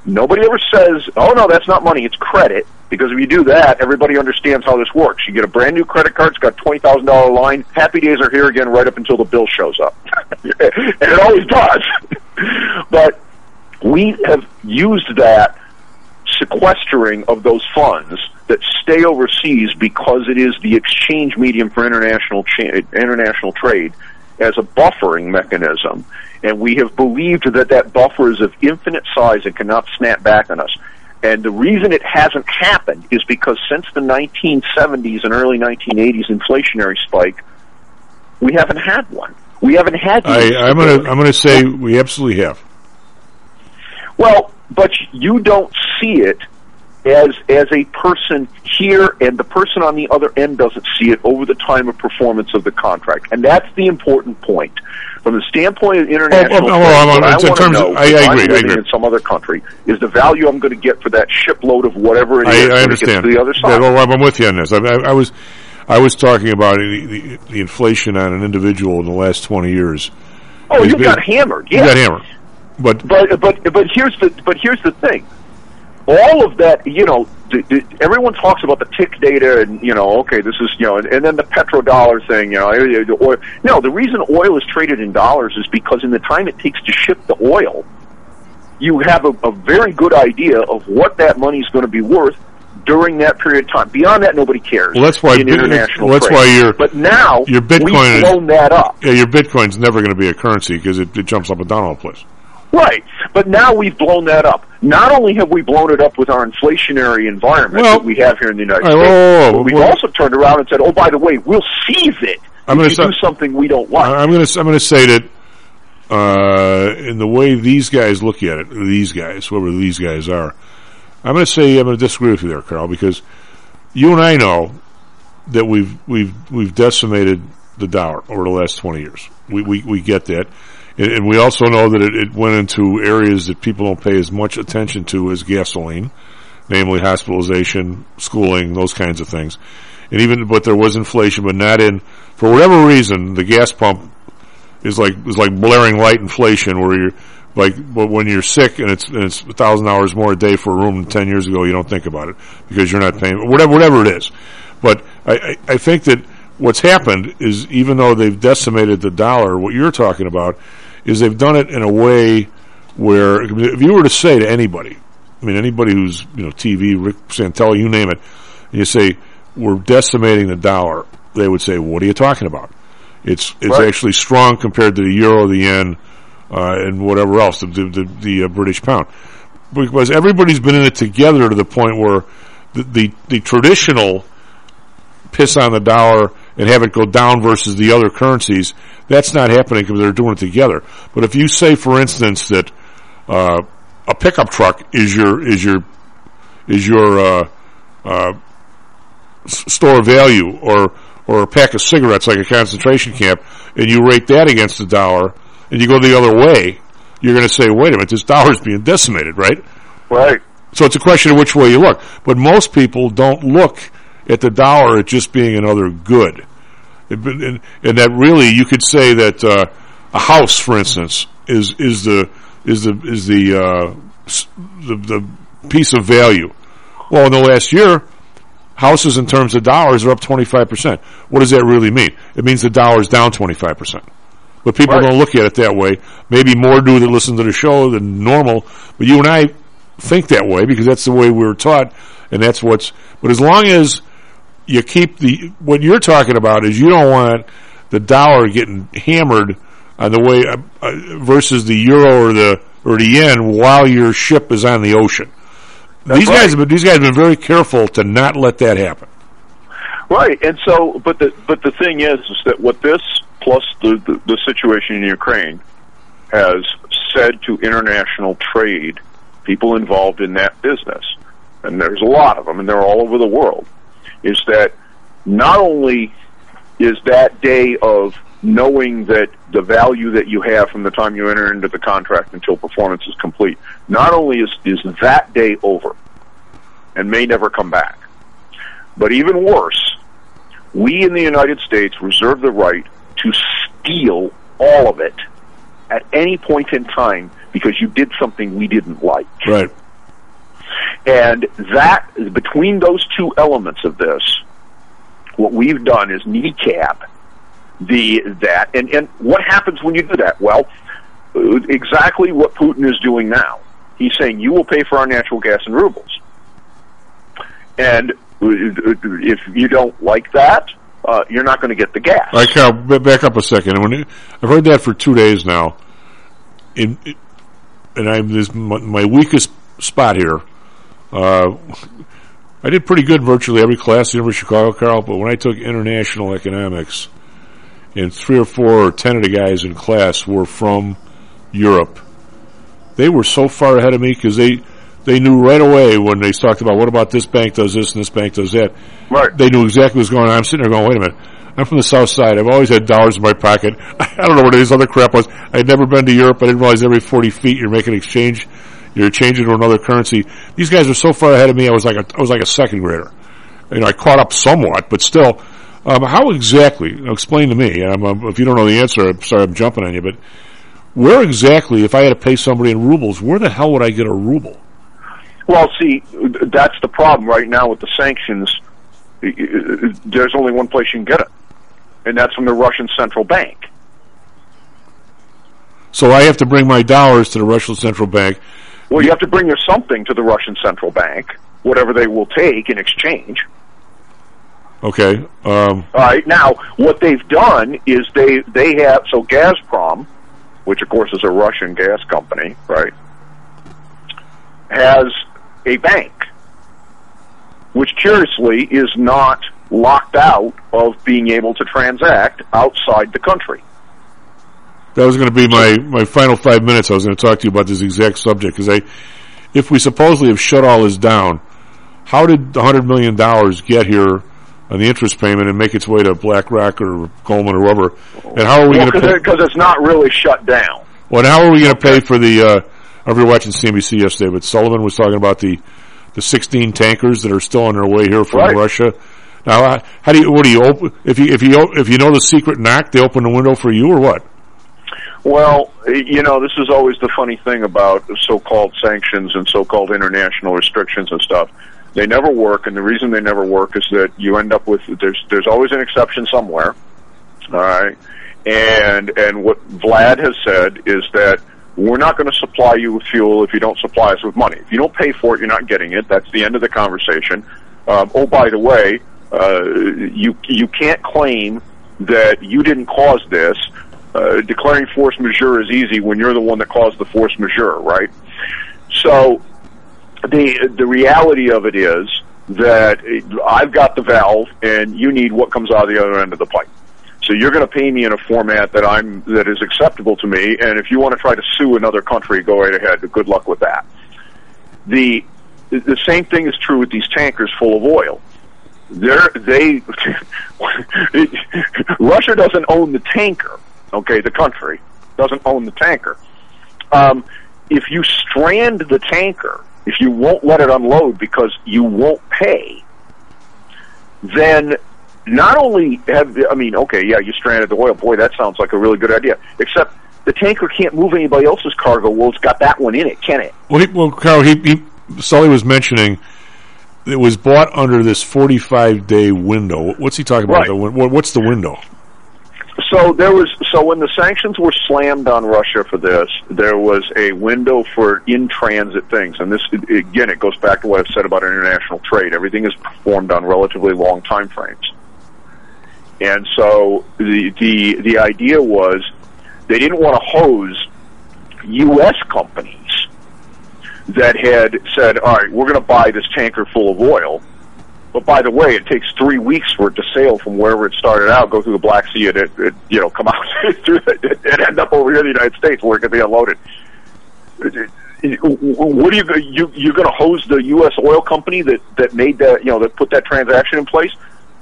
Nobody ever says, oh no, that's not money, it's credit. Because if you do that, everybody understands how this works. You get a brand new credit card, it's got $20,000 line, happy days are here again right up until the bill shows up. and it always does. but we have used that sequestering of those funds that stay overseas because it is the exchange medium for international cha- international trade as a buffering mechanism, and we have believed that that buffer is of infinite size and cannot snap back on us. And the reason it hasn't happened is because since the 1970s and early 1980s inflationary spike, we haven't had one. We haven't had. I, I'm gonna I'm gonna say we absolutely have. Well, but you don't see it as as a person here, and the person on the other end doesn't see it over the time of performance of the contract, and that's the important point. From the standpoint of oh, oh, international, Oh, oh, oh, trade, oh, what I it's in want to terms of- know, I- I agree, I agree. in some other country, is the value I'm going to get for that shipload of whatever it is I, I understand. to the other side. Yeah, well, I'm with you on this. I, I, I was I was talking about the, the, the inflation on an individual in the last 20 years. oh, It's you been- got hammered. Yeah. You got hammered. But but but but here's the but here's the thing. All of that, you know, d- d- everyone talks about the tick data, and you know, okay, this is you know, and, and then the petrodollar thing, you know, eh, the oil. No, the reason oil is traded in dollars is because in the time it takes to ship the oil, you have a, a very good idea of what that money is going to be worth during that period of time. Beyond that, nobody cares. Well, that's why in bit- international well, that's trade. why your- But now your Bitcoin we've is- blown that up. yeah, your Bitcoin's never going to be a currency because it, it jumps up and down all the place. Right. But now we've blown that up. Not only have we blown it up with our inflationary environment Well- that we have here in the United right, States, whoa, whoa, whoa, but we've also turned around and said, oh, by the way, we'll seize it I'm gonna do something we don't want. I'm going to I'm going to say that uh, in the way these guys look at it, these guys, whoever these guys are, I'm going to say I'm going to disagree with you there, Karl, because you and I know that we've we've we've decimated the dollar over the last 20 years. We we, we get that. And, and we also know that it, it went into areas that people don't pay as much attention to as gasoline, namely hospitalization, schooling, those kinds of things. And even, but there was inflation, but not in, for whatever reason, the gas pump is like, is like blaring light inflation where you're, like, but when you're sick and it's, and it's a thousand dollars more a day for a room than 10 years ago, you don't think about it because you're not paying, whatever, whatever it is. But I, I, I think that what's happened is even though they've decimated the dollar, what you're talking about is they've done it in a way where if you were to say to anybody, I mean anybody who's you know TV, Rick Santelli, you name it, and you say we're decimating the dollar, they would say, "What are you talking about?" It's it's Right. actually strong compared to the euro, the yen, uh, and whatever else, the the, the, the uh, British pound, because everybody's been in it together to the point where the the, the traditional piss on the dollar and have it go down versus the other currencies, that's not happening because they're doing it together. But if you say, for instance, that uh, a pickup truck is your is your is your uh, uh, store of value, or or a pack of cigarettes like a concentration camp, and you rate that against the dollar, and you go the other way, you're going to say, wait a minute, this dollar's being decimated, right? Right. So it's a question of which way you look. But most people don't look at the dollar as just being another good. It- And, and that really, you could say that uh, a house, for instance, is is the is the is the, uh, the the piece of value. Well, in the last year, houses in terms of dollars are up twenty five percent. What does that really mean? It means the dollar is down twenty five percent. But people Right. don't look at it that way. Maybe more do that listen to the show than normal. But you and I think that way because that's the way we were taught, and that's what's. But as long as you keep the what you're talking about is you don't want the dollar getting hammered on the way uh, uh, versus the euro or the or the yen while your ship is on the ocean. these guys have been these guys have been very careful to not let that happen. Right, and so, but the but the thing is, is that what this plus the, the the situation in Ukraine has said to international trade, people involved in that business, and there's a lot of them, and they're all over the world, is that not only is that day of knowing that the value that you have from the time you enter into the contract until performance is complete, not only is is that day over, and may never come back. But even worse, we in the United States reserve the right to steal all of it at any point in time because you did something we didn't like. Right. And that, between those two elements of this, what we've done is kneecap the that. And, and what happens when you do that? Well, exactly what Putin is doing now. He's saying, you will pay for our natural gas in rubles. And if you don't like that, uh, you're not going to get the gas. Karl, b- back up a second. When I've heard that for two days now, in, and I'm this my, my weakest spot here. Uh, I did pretty good virtually every class at the University of Chicago, Karl. But when I took international economics, and three or four or ten of the guys in class were from Europe, they were so far ahead of me because they they knew right away when they talked about what about this bank does this and this bank does that. Right. They knew exactly what was going on. I'm sitting there going, wait a minute. I'm from the south side. I've always had dollars in my pocket. I don't know what this other crap was. I'd never been to Europe. I didn't realize every 40 feet you're making exchange. You're changing to another currency. These guys are so far ahead of me. I was like a, I was like a second grader. You know, I caught up somewhat, but still. Um, how exactly? Explain to me. Um, if you don't know the answer, I'm sorry I'm jumping on you, but where exactly, if I had to pay somebody in rubles, where the hell would I get a ruble? Well, see, that's the problem right now with the sanctions. There's only one place you can get it, and that's from the Russian central bank. So I have to bring my dollars to the Russian central bank. Well, you have to bring your something to the Russian central bank, whatever they will take in exchange. Okay. Um, All right. Now, what they've done is they they have so Gazprom, which of course is a Russian gas company, right, has a bank, which curiously is not locked out of being able to transact outside the country. That was going to be my, my final five minutes. I was going to talk to you about this exact subject because I, if we supposedly have shut all this down, how did the hundred million dollars get here on the interest payment and make its way to BlackRock or Goldman or whoever? And how are we Well, going to? because it's not really shut down. Well, how are we going to pay for the? Uh, I were watching CNBC yesterday, but Sullivan was talking about the the 16 tankers that are still on their way here from Right. Russia. Now, how do you? What do you open? If you if you if you know the secret knock, they open the window for you or what? Well, you know, this is always the funny thing about so-called sanctions and so-called international restrictions and stuff. They never work, and the reason they never work is that you end up with there's there's always an exception somewhere. All right, and and what Vlad has said is that we're not going to supply you with fuel if you don't supply us with money. If you don't pay for it, you're not getting it. That's the end of the conversation. Um, oh, by the way, uh, you you can't claim that you didn't cause this. Uh, declaring force majeure is easy when you're the one that caused the force majeure, right? So the the reality of it is that I've got the valve, and you need what comes out of the other end of the pipe. So you're going to pay me in a format that I'm that is acceptable to me, and if you want to try to sue another country, go right ahead. Good luck with that. The the same thing is true with these tankers full of oil. They're, they Russia doesn't own the tanker. Okay, the country doesn't own the tanker. Um, if you strand the tanker, if you won't let it unload because you won't pay, then not only have I mean, okay, yeah, you stranded the oil. Boy, that sounds like a really good idea. Except the tanker can't move anybody else's cargo. Well, it's got that one in it, can it? Well, he, well, Karl, he, he Sully was mentioning it was bought under this 45 day window. What's he talking about? Right. The What's the window? So there was so when the sanctions were slammed on Russia for this, there was a window for in transit things, and this again it goes back to what I've said about international trade. Everything is performed on relatively long time frames, and so the the the idea was they didn't want to hose U.S. companies that had said, "All right, we're going to buy this tanker full of oil." But by the way, it takes three weeks for it to sail from wherever it started out, go through the Black Sea, and it, it you know come out through and end up over here in the United States where it can be unloaded. What are you you you're going to hose the U.S. oil company that that made that you know that put that transaction in place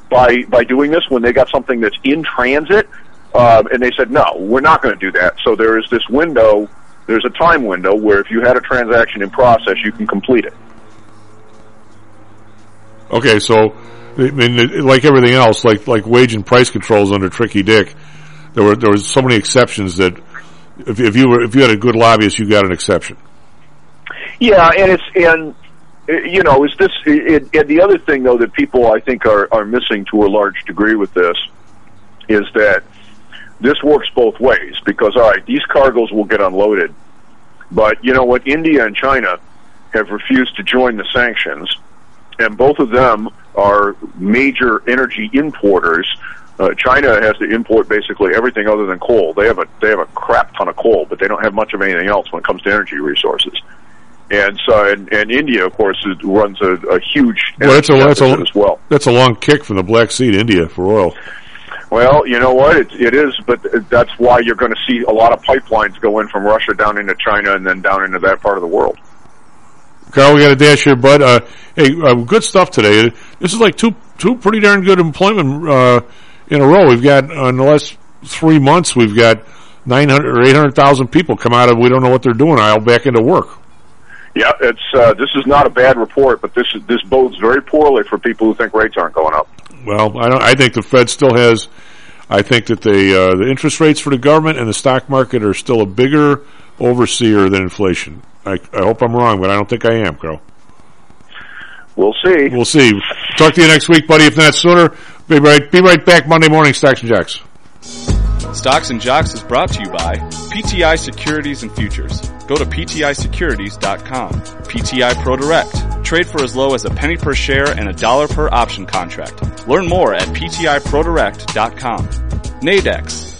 by by doing this when they got something that's in transit, um, and they said no, we're not going to do that. So there is this window. There's a time window where if you had a transaction in process, you can complete it. Okay, so I mean, like everything else, like like wage and price controls under Tricky Dick, there were there was so many exceptions that if, if you were if you had a good lobbyist, you got an exception. Yeah, and it's and you know, is this it, and the other thing though that people I think are are missing to a large degree with this is that this works both ways because all right, these cargoes will get unloaded, but you know what, India and China have refused to join the sanctions, and both of them are major energy importers. Uh, China has to import basically everything other than coal. They have a they have a crap ton of coal, but they don't have much of anything else when it comes to energy resources. And so, and, and India, of course, is, runs a, a huge Well, that's a energy that's a as well. that's a long kick from the Black Sea to India for oil. Well, you know what? It, it is, but that's why you're going to see a lot of pipelines go in from Russia down into China and then down into that part of the world. Karl, we got a dash here, bud. Uh, hey, uh, good stuff today. This is like two two pretty darn good employment uh, in a row. We've got uh, in the last three months, we've got nine hundred or eight hundred thousand people come out of we don't know what they're doing aisle back into work. Yeah, it's uh, this is not a bad report, but this is, this bodes very poorly for people who think rates aren't going up. Well, I don't. I think the Fed still has. I think that the uh, the interest rates for the government and the stock market are still a bigger overseer than inflation. I, I hope I'm wrong, but I don't think I am, Karl. We'll see. We'll see. Talk to you next week, buddy. If not sooner, be right be right back Monday morning, Stocks and Jocks. Stocks and Jocks is brought to you by PTI Securities and Futures. Go to PTIsecurities.com. PTI ProDirect. Trade for as low as a penny per share and a dollar per option contract. Learn more at PTIProDirect.com. Nadex.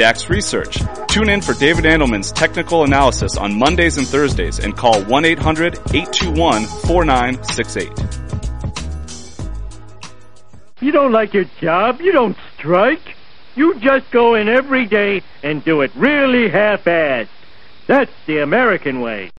DAX Research. Tune in for David Andelman's technical analysis on Mondays and Thursdays and call 1-800-821-4968. You don't like your job? You don't strike? You just go in every day and do it really half-assed. That's the American way.